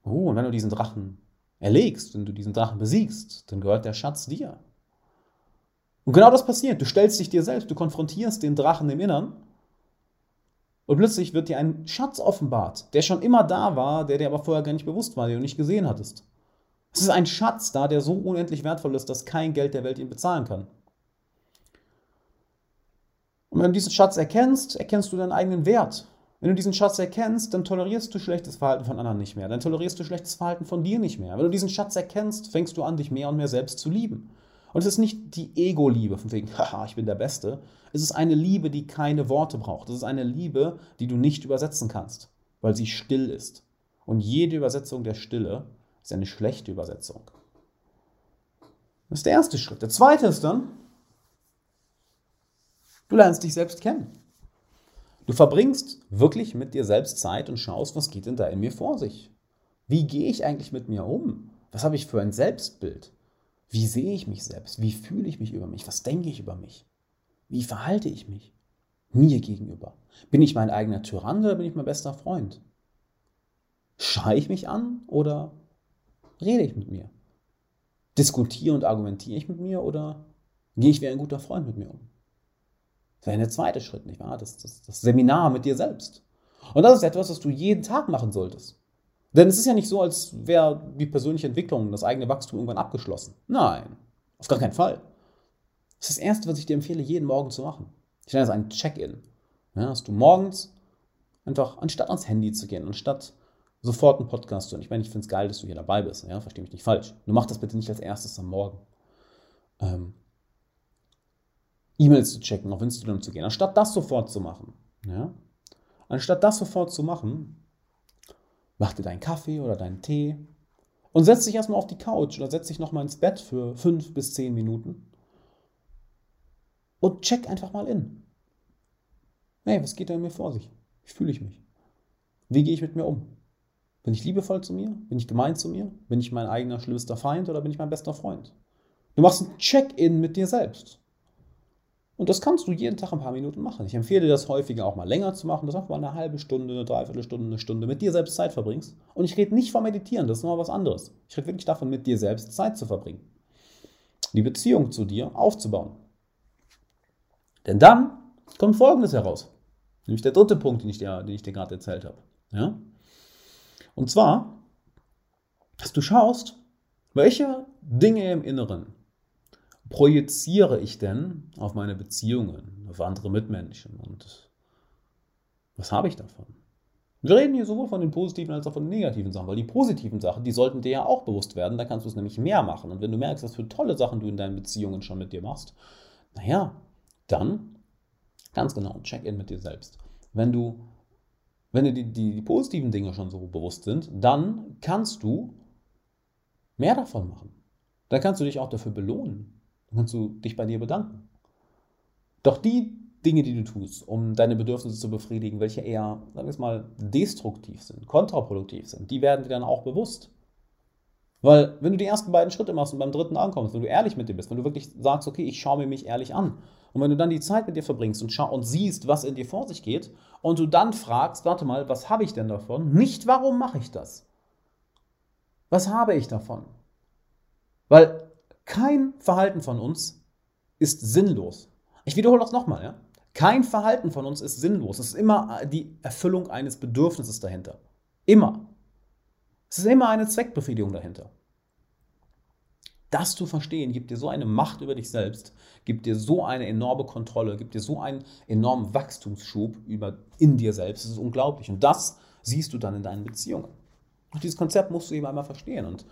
Oh, und wenn du diesen Drachen erlegst, wenn du diesen Drachen besiegst, dann gehört der Schatz dir. Und genau das passiert. Du stellst dich dir selbst, du konfrontierst den Drachen im Innern und plötzlich wird dir ein Schatz offenbart, der schon immer da war, der dir aber vorher gar nicht bewusst war, den du nicht gesehen hattest. Es ist ein Schatz da, der so unendlich wertvoll ist, dass kein Geld der Welt ihn bezahlen kann. Und wenn du diesen Schatz erkennst, erkennst du deinen eigenen Wert. Wenn du diesen Schatz erkennst, dann tolerierst du schlechtes Verhalten von anderen nicht mehr. Dann tolerierst du schlechtes Verhalten von dir nicht mehr. Wenn du diesen Schatz erkennst, fängst du an, dich mehr und mehr selbst zu lieben. Und es ist nicht die Ego-Liebe, von wegen, haha, ich bin der Beste. Es ist eine Liebe, die keine Worte braucht. Es ist eine Liebe, die du nicht übersetzen kannst, weil sie still ist. Und jede Übersetzung der Stille ist eine schlechte Übersetzung. Das ist der erste Schritt. Der zweite ist dann, du lernst dich selbst kennen. Du verbringst wirklich mit dir selbst Zeit und schaust, was geht denn da in mir vor sich. Wie gehe ich eigentlich mit mir um? Was habe ich für ein Selbstbild? Wie sehe ich mich selbst? Wie fühle ich mich über mich? Was denke ich über mich? Wie verhalte ich mich mir gegenüber? Bin ich mein eigener Tyrann oder bin ich mein bester Freund? Schreie ich mich an oder rede ich mit mir? Diskutiere und argumentiere ich mit mir oder gehe ich wie ein guter Freund mit mir um? Das wäre der zweite Schritt, nicht wahr? Das, das, das Seminar mit dir selbst. Und das ist etwas, was du jeden Tag machen solltest. Denn es ist ja nicht so, als wäre die persönliche Entwicklung, das eigene Wachstum irgendwann abgeschlossen. Nein, auf gar keinen Fall. Das ist das Erste, was ich dir empfehle, jeden Morgen zu machen. Ich nenne das ein Check-in. Ja, dass du morgens einfach, anstatt ans Handy zu gehen, anstatt sofort einen Podcast zu hören. Ich meine, ich finde es geil, dass du hier dabei bist. Ja, verstehe mich nicht falsch. Nur mach das bitte nicht als erstes am Morgen. Ähm, E-Mails zu checken, auf Instagram zu gehen, anstatt das sofort zu machen. Ja? Anstatt das sofort zu machen, mach dir deinen Kaffee oder deinen Tee und setz dich erstmal auf die Couch oder setz dich nochmal ins Bett für fünf bis zehn Minuten und check einfach mal in. Hey, was geht da in mir vor sich? Wie fühle ich mich? Wie gehe ich mit mir um? Bin ich liebevoll zu mir? Bin ich gemein zu mir? Bin ich mein eigener schlimmster Feind oder bin ich mein bester Freund? Du machst ein Check-in mit dir selbst. Und das kannst du jeden Tag ein paar Minuten machen. Ich empfehle dir das häufiger auch mal länger zu machen, dass du einfach mal eine halbe Stunde, eine Dreiviertelstunde, eine Stunde mit dir selbst Zeit verbringst. Und ich rede nicht vom Meditieren, das ist nochmal was anderes. Ich rede wirklich davon, mit dir selbst Zeit zu verbringen. Die Beziehung zu dir aufzubauen. Denn dann kommt Folgendes heraus. Nämlich der dritte Punkt, den ich dir, den ich dir gerade erzählt habe. Ja? Und zwar, dass du schaust, welche Dinge im Inneren projiziere ich denn auf meine Beziehungen, auf andere Mitmenschen und was habe ich davon? Wir reden hier sowohl von den positiven als auch von den negativen Sachen, weil die positiven Sachen, die sollten dir ja auch bewusst werden, da kannst du es nämlich mehr machen. Und wenn du merkst, was für tolle Sachen du in deinen Beziehungen schon mit dir machst, naja, dann ganz genau, Check-in mit dir selbst. Wenn du, wenn dir die, die, die positiven Dinge schon so bewusst sind, dann kannst du mehr davon machen. Dann kannst du dich auch dafür belohnen. Kannst du dich bei dir bedanken. Doch die Dinge, die du tust, um deine Bedürfnisse zu befriedigen, welche eher, sagen wir es mal, destruktiv sind, kontraproduktiv sind, die werden dir dann auch bewusst. Weil, wenn du die ersten beiden Schritte machst und beim dritten ankommst, wenn du ehrlich mit dir bist, wenn du wirklich sagst, okay, ich schaue mir mich ehrlich an, und wenn du dann die Zeit mit dir verbringst und, und siehst, was in dir vor sich geht, und du dann fragst, warte mal, was habe ich denn davon? Nicht, warum mache ich das? Was habe ich davon? Weil kein Verhalten von uns ist sinnlos. Ich wiederhole das nochmal. Ja? Kein Verhalten von uns ist sinnlos. Es ist immer die Erfüllung eines Bedürfnisses dahinter. Immer. Es ist immer eine Zweckbefriedigung dahinter. Das zu verstehen, gibt dir so eine Macht über dich selbst, gibt dir so eine enorme Kontrolle, gibt dir so einen enormen Wachstumsschub über, in dir selbst. Das ist unglaublich. Und das siehst du dann in deinen Beziehungen. Und dieses Konzept musst du eben einmal verstehen. Und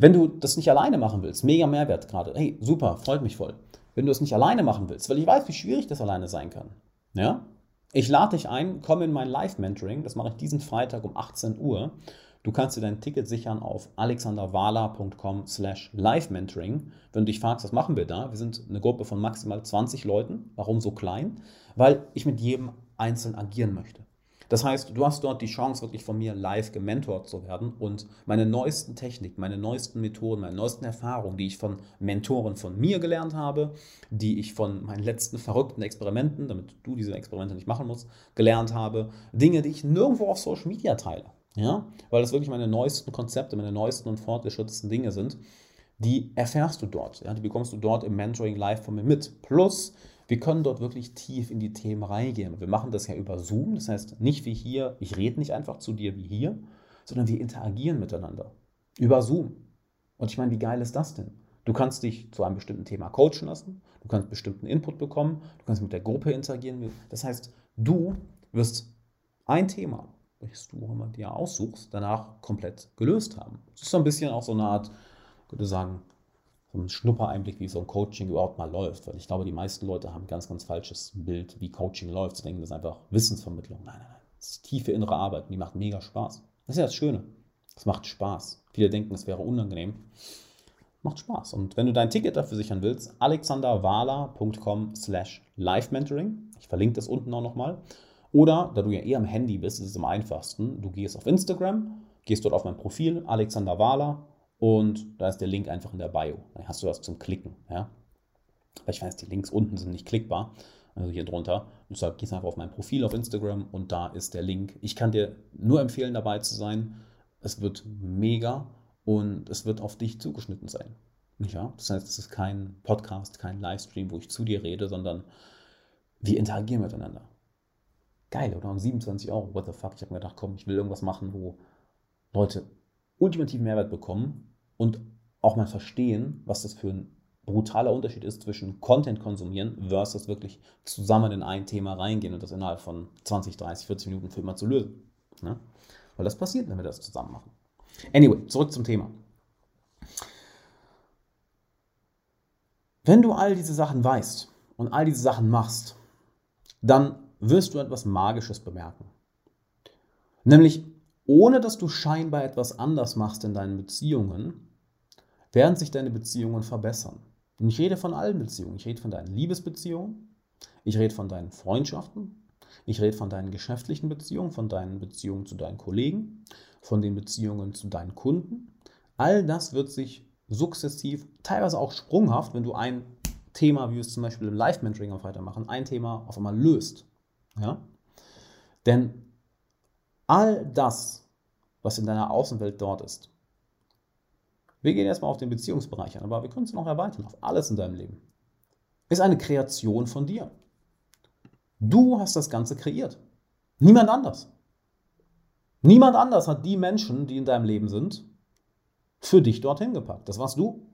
wenn du das nicht alleine machen willst, mega Mehrwert gerade, hey, super, freut mich voll. Wenn du es nicht alleine machen willst, weil ich weiß, wie schwierig das alleine sein kann, ja, ich lade dich ein, komm in mein Live-Mentoring, das mache ich diesen Freitag um 18 Uhr. Du kannst dir dein Ticket sichern auf alexanderwala.com slash live-mentoring. Wenn du dich fragst, was machen wir da? Wir sind eine Gruppe von maximal 20 Leuten. Warum so klein? Weil ich mit jedem einzeln agieren möchte. Das heißt, du hast dort die Chance, wirklich von mir live gementort zu werden und meine neuesten Techniken, meine neuesten Methoden, meine neuesten Erfahrungen, die ich von Mentoren von mir gelernt habe, die ich von meinen letzten verrückten Experimenten, damit du diese Experimente nicht machen musst, gelernt habe, Dinge, die ich nirgendwo auf Social Media teile. Ja? Weil das wirklich meine neuesten Konzepte, meine neuesten und fortgeschrittensten Dinge sind, die erfährst du dort. Ja? Die bekommst du dort im Mentoring live von mir mit. Plus, wir können dort wirklich tief in die Themen reingehen. Wir machen das ja über Zoom, das heißt nicht wie hier, ich rede nicht einfach zu dir wie hier, sondern wir interagieren miteinander über Zoom. Und ich meine, wie geil ist das denn? Du kannst dich zu einem bestimmten Thema coachen lassen, du kannst bestimmten Input bekommen, du kannst mit der Gruppe interagieren. Das heißt, du wirst ein Thema, welches du immer dir aussuchst, danach komplett gelöst haben. Das ist so ein bisschen auch so eine Art, ich würde sagen, so einen Schnuppereinblick, wie so ein Coaching überhaupt mal läuft. Weil ich glaube, die meisten Leute haben ein ganz, ganz falsches Bild, wie Coaching läuft. Sie denken, das ist einfach Wissensvermittlung. Nein, nein, nein. Das ist tiefe innere Arbeit und die macht mega Spaß. Das ist ja das Schöne. Es macht Spaß. Viele denken, es wäre unangenehm. Macht Spaß. Und wenn du dein Ticket dafür sichern willst, alexanderwala.com slash live-mentoring. Ich verlinke das unten auch nochmal. Oder, da du ja eher am Handy bist, ist es am einfachsten. Du gehst auf Instagram, gehst dort auf mein Profil, Alexander Wahler, und da ist der Link einfach in der Bio. Dann hast du was zum Klicken. Ja? Weil ich weiß, die Links unten sind nicht klickbar, also hier drunter. Deshalb gehst du einfach auf mein Profil auf Instagram und da ist der Link. Ich kann dir nur empfehlen, dabei zu sein. Es wird mega und es wird auf dich zugeschnitten sein. Ja? Das heißt, es ist kein Podcast, kein Livestream, wo ich zu dir rede, sondern wir interagieren miteinander. Geil, oder? Und 27 Euro, what the fuck? Ich habe mir gedacht, komm, ich will irgendwas machen, wo Leute ultimativen Mehrwert bekommen und auch mal verstehen, was das für ein brutaler Unterschied ist zwischen Content konsumieren versus wirklich zusammen in ein Thema reingehen und das innerhalb von 20, 30, 40 Minuten für immer zu lösen. Ne? Weil das passiert, wenn wir das zusammen machen. Anyway, zurück zum Thema. Wenn du all diese Sachen weißt und all diese Sachen machst, dann wirst du etwas Magisches bemerken. Nämlich, ohne dass du scheinbar etwas anders machst in deinen Beziehungen, werden sich deine Beziehungen verbessern. Und ich rede von allen Beziehungen. Ich rede von deinen Liebesbeziehungen, ich rede von deinen Freundschaften, ich rede von deinen geschäftlichen Beziehungen, von deinen Beziehungen zu deinen Kollegen, von den Beziehungen zu deinen Kunden. All das wird sich sukzessiv, teilweise auch sprunghaft, wenn du ein Thema, wie wir es zum Beispiel im Live-Mentoring auf weitermachen, ein Thema auf einmal löst. Ja? Denn all das, was in deiner Außenwelt dort ist, wir gehen erstmal auf den Beziehungsbereich an, aber wir können es noch erweitern auf alles in deinem Leben. Ist eine Kreation von dir. Du hast das Ganze kreiert. Niemand anders. Niemand anders hat die Menschen, die in deinem Leben sind, für dich dorthin gepackt. Das warst du.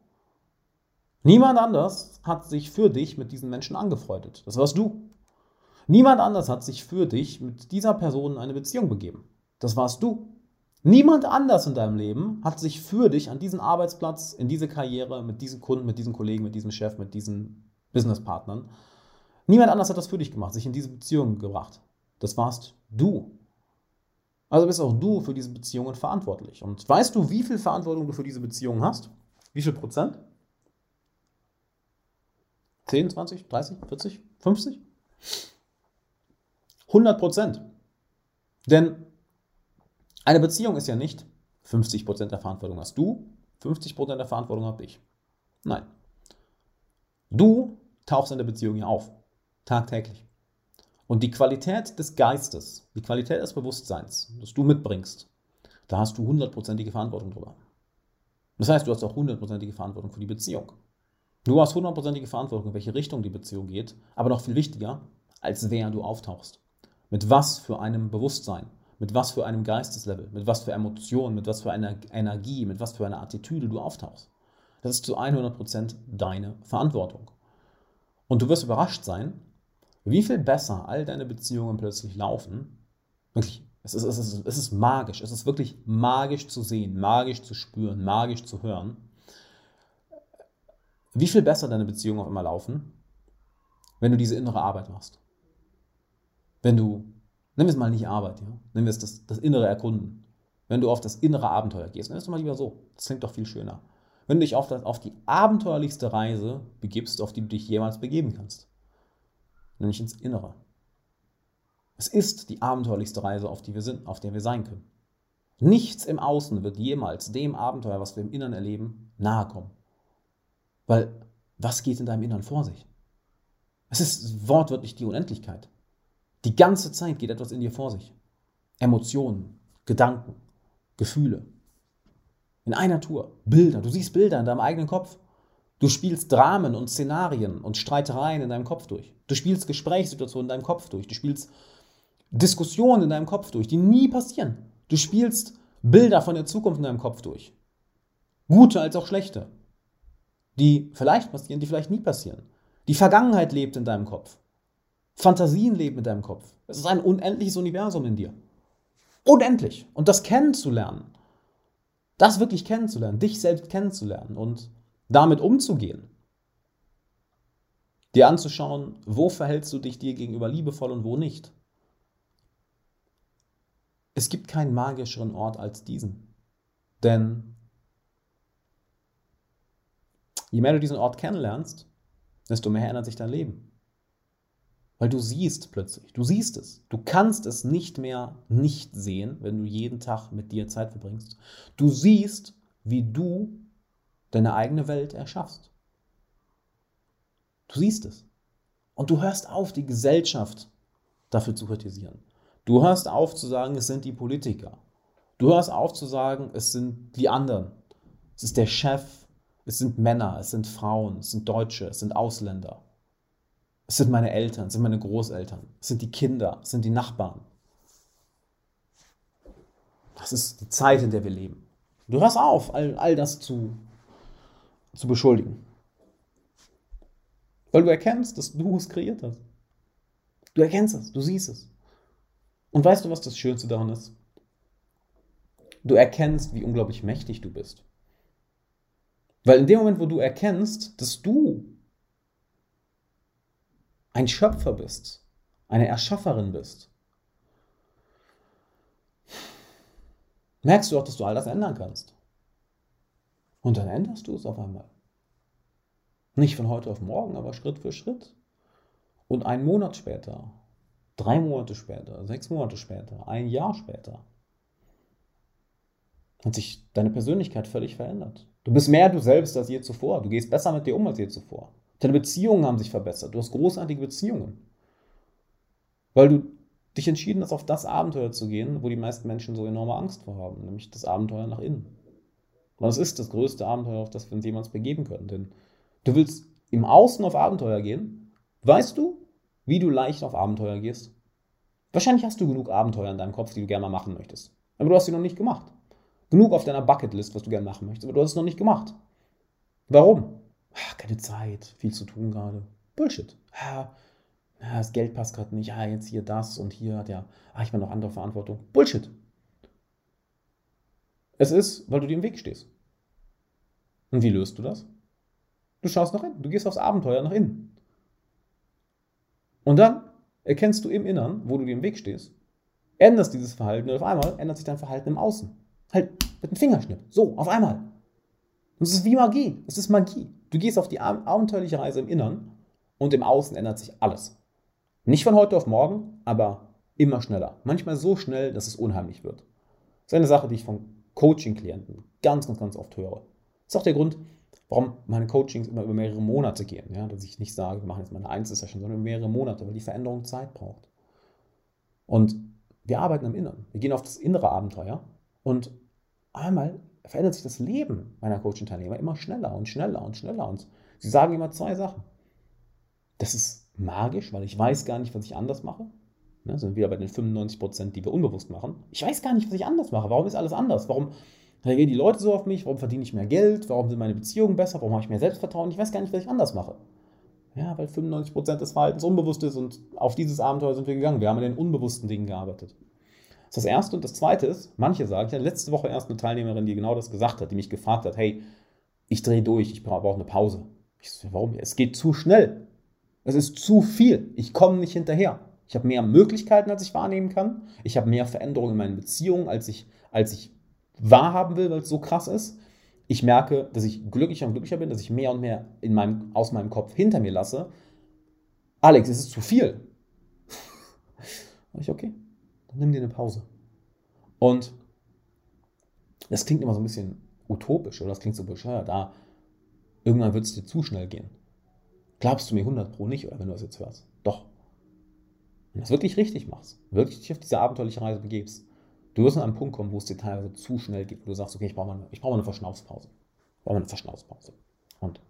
Niemand anders hat sich für dich mit diesen Menschen angefreundet. Das warst du. Niemand anders hat sich für dich mit dieser Person in eine Beziehung begeben. Das warst du. Niemand anders in deinem Leben hat sich für dich an diesen Arbeitsplatz, in diese Karriere, mit diesen Kunden, mit diesen Kollegen, mit diesem Chef, mit diesen Businesspartnern, niemand anders hat das für dich gemacht, sich in diese Beziehung gebracht. Das warst du. Also bist auch du für diese Beziehungen verantwortlich. Und weißt du, wie viel Verantwortung du für diese Beziehungen hast? Wie viel Prozent? 10, 20, 30, 40, 50? 100 Prozent. Denn eine Beziehung ist ja nicht 50% der Verantwortung hast du, 50% der Verantwortung habe ich. Nein. Du tauchst in der Beziehung ja auf. Tagtäglich. Und die Qualität des Geistes, die Qualität des Bewusstseins, das du mitbringst, da hast du hundertprozentige Verantwortung drüber. Das heißt, du hast auch hundertprozentige Verantwortung für die Beziehung. Du hast hundertprozentige Verantwortung, in welche Richtung die Beziehung geht, aber noch viel wichtiger, als wer du auftauchst. Mit was für einem Bewusstsein, mit was für einem Geisteslevel, mit was für Emotionen, mit was für einer Energie, mit was für einer Attitüde du auftauchst. Das ist zu 100% deine Verantwortung. Und du wirst überrascht sein, wie viel besser all deine Beziehungen plötzlich laufen. Wirklich, es ist, es, ist, es ist magisch. Es ist wirklich magisch zu sehen, magisch zu spüren, magisch zu hören. Wie viel besser deine Beziehungen auch immer laufen, wenn du diese innere Arbeit machst. Wenn du Nennen wir es mal nicht Arbeit, ja? wir es das, das innere Erkunden. Wenn du auf das innere Abenteuer gehst, nenn es mal lieber so. Das klingt doch viel schöner. Wenn du dich auf, das, auf die abenteuerlichste Reise begibst, auf die du dich jemals begeben kannst. Nämlich ins Innere. Es ist die abenteuerlichste Reise, auf, die wir sind, auf der wir sein können. Nichts im Außen wird jemals dem Abenteuer, was wir im Inneren erleben, nahe kommen. Weil was geht in deinem Inneren vor sich? Es ist wortwörtlich die Unendlichkeit. Die ganze Zeit geht etwas in dir vor sich. Emotionen, Gedanken, Gefühle. In einer Tour. Bilder. Du siehst Bilder in deinem eigenen Kopf. Du spielst Dramen und Szenarien und Streitereien in deinem Kopf durch. Du spielst Gesprächssituationen in deinem Kopf durch. Du spielst Diskussionen in deinem Kopf durch, die nie passieren. Du spielst Bilder von der Zukunft in deinem Kopf durch. Gute als auch schlechte. Die vielleicht passieren, die vielleicht nie passieren. Die Vergangenheit lebt in deinem Kopf. Fantasien leben in deinem Kopf. Es ist ein unendliches Universum in dir. Unendlich. Und das kennenzulernen, das wirklich kennenzulernen, dich selbst kennenzulernen und damit umzugehen. Dir anzuschauen, wo verhältst du dich dir gegenüber liebevoll und wo nicht. Es gibt keinen magischeren Ort als diesen. Denn je mehr du diesen Ort kennenlernst, desto mehr ändert sich dein Leben. Weil du siehst plötzlich, du siehst es. Du kannst es nicht mehr nicht sehen, wenn du jeden Tag mit dir Zeit verbringst. Du siehst, wie du deine eigene Welt erschaffst. Du siehst es. Und du hörst auf, die Gesellschaft dafür zu kritisieren. Du hörst auf zu sagen, es sind die Politiker. Du hörst auf zu sagen, es sind die anderen. Es ist der Chef, es sind Männer, es sind Frauen, es sind Deutsche, es sind Ausländer. Es sind meine Eltern, es sind meine Großeltern, es sind die Kinder, es sind die Nachbarn. Das ist die Zeit, in der wir leben. Du hörst auf, all, all das zu, zu beschuldigen. Weil du erkennst, dass du es kreiert hast. Du erkennst es, du siehst es. Und weißt du, was das Schönste daran ist? Du erkennst, wie unglaublich mächtig du bist. Weil in dem Moment, wo du erkennst, dass du ein Schöpfer bist, eine Erschafferin bist, merkst du auch, dass du all das ändern kannst. Und dann änderst du es auf einmal. Nicht von heute auf morgen, aber Schritt für Schritt. Und einen Monat später, drei Monate später, sechs Monate später, ein Jahr später, hat sich deine Persönlichkeit völlig verändert. Du bist mehr du selbst als je zuvor. Du gehst besser mit dir um als je zuvor. Deine Beziehungen haben sich verbessert. Du hast großartige Beziehungen. Weil du dich entschieden hast, auf das Abenteuer zu gehen, wo die meisten Menschen so enorme Angst vor haben, nämlich das Abenteuer nach innen. Und es ist das größte Abenteuer, auf das wir uns jemals begeben können. Denn du willst im Außen auf Abenteuer gehen. Weißt du, wie du leicht auf Abenteuer gehst? Wahrscheinlich hast du genug Abenteuer in deinem Kopf, die du gerne mal machen möchtest. Aber du hast sie noch nicht gemacht. Genug auf deiner Bucketlist, was du gerne machen möchtest, aber du hast es noch nicht gemacht. Warum? Ach, keine Zeit, viel zu tun gerade. Bullshit. Ja, das Geld passt gerade nicht. Ja, jetzt hier das und hier hat ja, ah, ich habe noch andere Verantwortung. Bullshit. Es ist, weil du dir im Weg stehst. Und wie löst du das? Du schaust nach innen. Du gehst aufs Abenteuer nach innen. Und dann erkennst du im Innern, wo du dir im Weg stehst, änderst dieses Verhalten und auf einmal ändert sich dein Verhalten im Außen. Halt mit dem Fingerschnipp. So, auf einmal. Und es ist wie Magie. Es ist Magie. Du gehst auf die abenteuerliche Reise im Innern und im Außen ändert sich alles. Nicht von heute auf morgen, aber immer schneller. Manchmal so schnell, dass es unheimlich wird. Das ist eine Sache, die ich von Coaching-Klienten ganz, ganz, ganz oft höre. Das ist auch der Grund, warum meine Coachings immer über mehrere Monate gehen. Ja? Dass ich nicht sage, wir machen jetzt mal eine Einzelsession, sondern über mehrere Monate, weil die Veränderung Zeit braucht. Und wir arbeiten im Inneren. Wir gehen auf das innere Abenteuer und einmal verändert sich das Leben meiner Coaching-Teilnehmer immer schneller und schneller und schneller. Und sie sagen immer zwei Sachen. Das ist magisch, weil ich weiß gar nicht, was ich anders mache. Ne, sind wieder bei den 95 Prozent, die wir unbewusst machen. Ich weiß gar nicht, was ich anders mache. Warum ist alles anders? Warum reagieren die Leute so auf mich? Warum verdiene ich mehr Geld? Warum sind meine Beziehungen besser? Warum habe ich mehr Selbstvertrauen? Ich weiß gar nicht, was ich anders mache. Ja, weil 95 Prozent des Verhaltens unbewusst ist und auf dieses Abenteuer sind wir gegangen. Wir haben an den unbewussten Dingen gearbeitet. Das ist das Erste. Und das Zweite ist, manche sagen, ich hatte letzte Woche erst eine Teilnehmerin, die genau das gesagt hat, die mich gefragt hat, hey, ich drehe durch, ich brauche eine Pause. Ich so, warum? Es geht zu schnell. Es ist zu viel. Ich komme nicht hinterher. Ich habe mehr Möglichkeiten, als ich wahrnehmen kann. Ich habe mehr Veränderungen in meinen Beziehungen, als ich, als ich wahrhaben will, weil es so krass ist. Ich merke, dass ich glücklicher und glücklicher bin, dass ich mehr und mehr in meinem, aus meinem Kopf hinter mir lasse. Alex, es ist zu viel. Ich, okay, nimm dir eine Pause. Und das klingt immer so ein bisschen utopisch oder das klingt so bescheuert. Da irgendwann wird es dir zu schnell gehen. Glaubst du mir 100 Pro nicht, oder wenn du das jetzt hörst? Doch. Wenn du das wirklich richtig machst, wirklich dich auf diese abenteuerliche Reise begebst, du wirst an einen Punkt kommen, wo es dir teilweise zu schnell geht, wo du sagst, okay, ich brauche mal, eine, ich brauche mal eine Verschnaufspause. Ich brauche mal eine Verschnaufspause. Und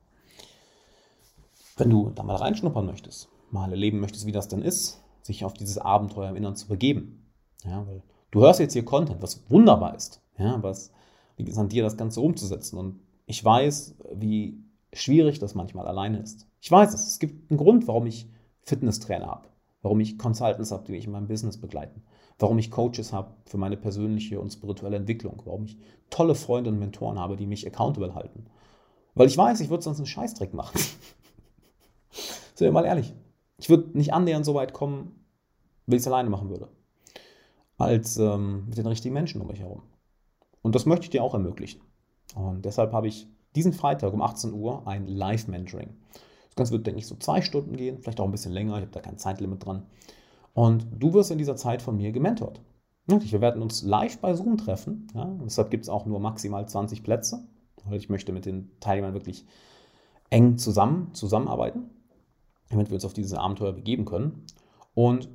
wenn du da mal reinschnuppern möchtest, mal erleben möchtest, wie das denn ist, sich auf dieses Abenteuer im Inneren zu begeben, ja, weil du hörst jetzt hier Content, was wunderbar ist, ja, was liegt es an dir, das Ganze umzusetzen. Und ich weiß, wie schwierig das manchmal alleine ist. Ich weiß es. Es gibt einen Grund, warum ich Fitnesstrainer habe, warum ich Consultants habe, die mich in meinem Business begleiten, warum ich Coaches habe für meine persönliche und spirituelle Entwicklung, warum ich tolle Freunde und Mentoren habe, die mich accountable halten. Weil ich weiß, ich würde sonst einen Scheißdreck machen. Sind wir mal ehrlich. Ich würde nicht annähernd so weit kommen, wenn ich es alleine machen würde, als ähm, mit den richtigen Menschen um mich herum. Und das möchte ich dir auch ermöglichen. Und deshalb habe ich diesen Freitag um 18 Uhr ein Live-Mentoring. Das Ganze wird, denke ich, so zwei Stunden gehen, vielleicht auch ein bisschen länger. Ich habe da kein Zeitlimit dran. Und du wirst in dieser Zeit von mir gementort. Wir werden uns live bei Zoom treffen. Ja? Deshalb gibt es auch nur maximal 20 Plätze, weil ich möchte mit den Teilnehmern wirklich eng zusammen zusammenarbeiten, damit wir uns auf dieses Abenteuer begeben können. Und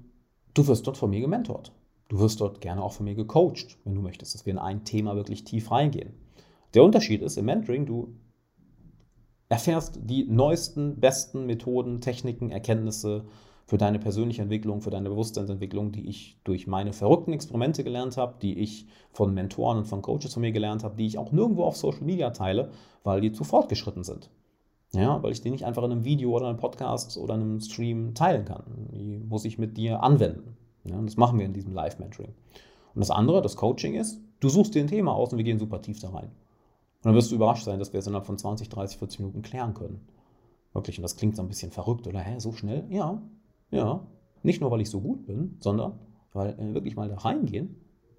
du wirst dort von mir gementort. Du wirst dort gerne auch von mir gecoacht, wenn du möchtest, dass wir in ein Thema wirklich tief reingehen. Der Unterschied ist im Mentoring, du erfährst die neuesten, besten Methoden, Techniken, Erkenntnisse für deine persönliche Entwicklung, für deine Bewusstseinsentwicklung, die ich durch meine verrückten Experimente gelernt habe, die ich von Mentoren und von Coaches von mir gelernt habe, die ich auch nirgendwo auf Social Media teile, weil die zu fortgeschritten sind. Ja, weil ich die nicht einfach in einem Video oder einem Podcast oder einem Stream teilen kann. Die muss ich mit dir anwenden. Ja, und das machen wir in diesem Live-Mentoring. Und das andere, das Coaching ist, du suchst dir ein Thema aus und wir gehen super tief da rein. Und dann wirst du überrascht sein, dass wir es innerhalb von 20, 30, 40 Minuten klären können. Wirklich, und das klingt so ein bisschen verrückt, oder? Hä, so schnell? Ja, ja. Nicht nur, weil ich so gut bin, sondern weil wir wirklich mal da reingehen,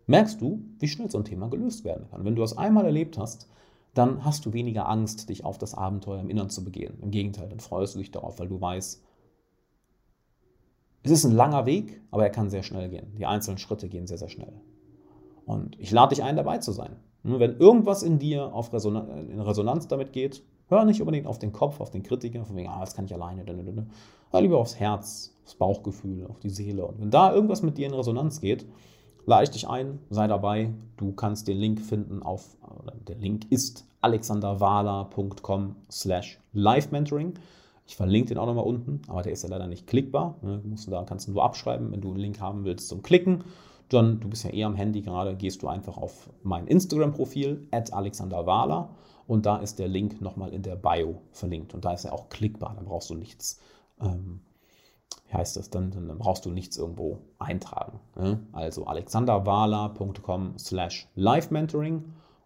merkst du, wie schnell so ein Thema gelöst werden kann. Wenn du das einmal erlebt hast, dann hast du weniger Angst, dich auf das Abenteuer im Innern zu begehen. Im Gegenteil, dann freust du dich darauf, weil du weißt, es ist ein langer Weg, aber er kann sehr schnell gehen. Die einzelnen Schritte gehen sehr, sehr schnell. Und ich lade dich ein, dabei zu sein. Wenn irgendwas in dir auf Resonanz, in Resonanz damit geht, hör nicht unbedingt auf den Kopf, auf den Kritiker, von wegen, ah, das kann ich alleine, hör lieber aufs Herz, aufs Bauchgefühl, auf die Seele. Und wenn da irgendwas mit dir in Resonanz geht, lade ich dich ein, sei dabei. Du kannst den Link finden auf, der Link ist alexanderwala.com slash live-mentoring. Ich verlinke den auch nochmal unten, aber der ist ja leider nicht klickbar. Du musst da kannst du nur abschreiben, wenn du einen Link haben willst zum Klicken dann, du bist ja eher am Handy gerade, gehst du einfach auf mein Instagram-Profil, at alexanderwahler und da ist der Link nochmal in der Bio verlinkt und da ist er auch klickbar, dann brauchst du nichts, ähm, wie heißt das, dann, dann brauchst du nichts irgendwo eintragen. Ne? Also alexanderwahler.com slash live-mentoring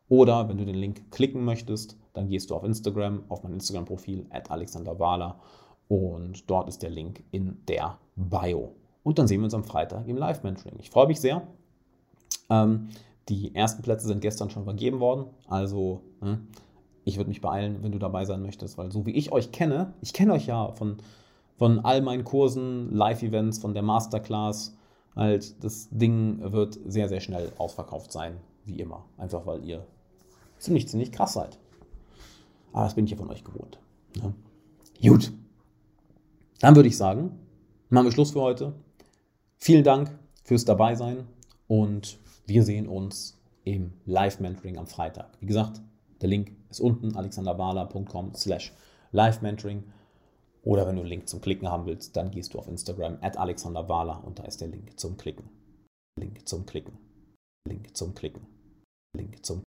oder wenn du den Link klicken möchtest, dann gehst du auf Instagram, auf mein Instagram-Profil, at alexanderwahler und dort ist der Link in der Bio. Und dann sehen wir uns am Freitag im Live-Mentoring. Ich freue mich sehr. Ähm, die ersten Plätze sind gestern schon vergeben worden. Also ne, ich würde mich beeilen, wenn du dabei sein möchtest, weil so wie ich euch kenne, ich kenne euch ja von, von all meinen Kursen, Live-Events, von der Masterclass. Halt, das Ding wird sehr, sehr schnell ausverkauft sein, wie immer. Einfach weil ihr ziemlich, ziemlich krass seid. Aber das bin ich ja von euch gewohnt. Ne? Gut. Dann würde ich sagen, machen wir Schluss für heute. Vielen Dank fürs Dabeisein und wir sehen uns im Live-Mentoring am Freitag. Wie gesagt, der Link ist unten, alexanderwala.com slash live-mentoring. Oder wenn du einen Link zum Klicken haben willst, dann gehst du auf Instagram at alexanderwala und da ist der Link zum Klicken. Link zum Klicken. Link zum Klicken. Link zum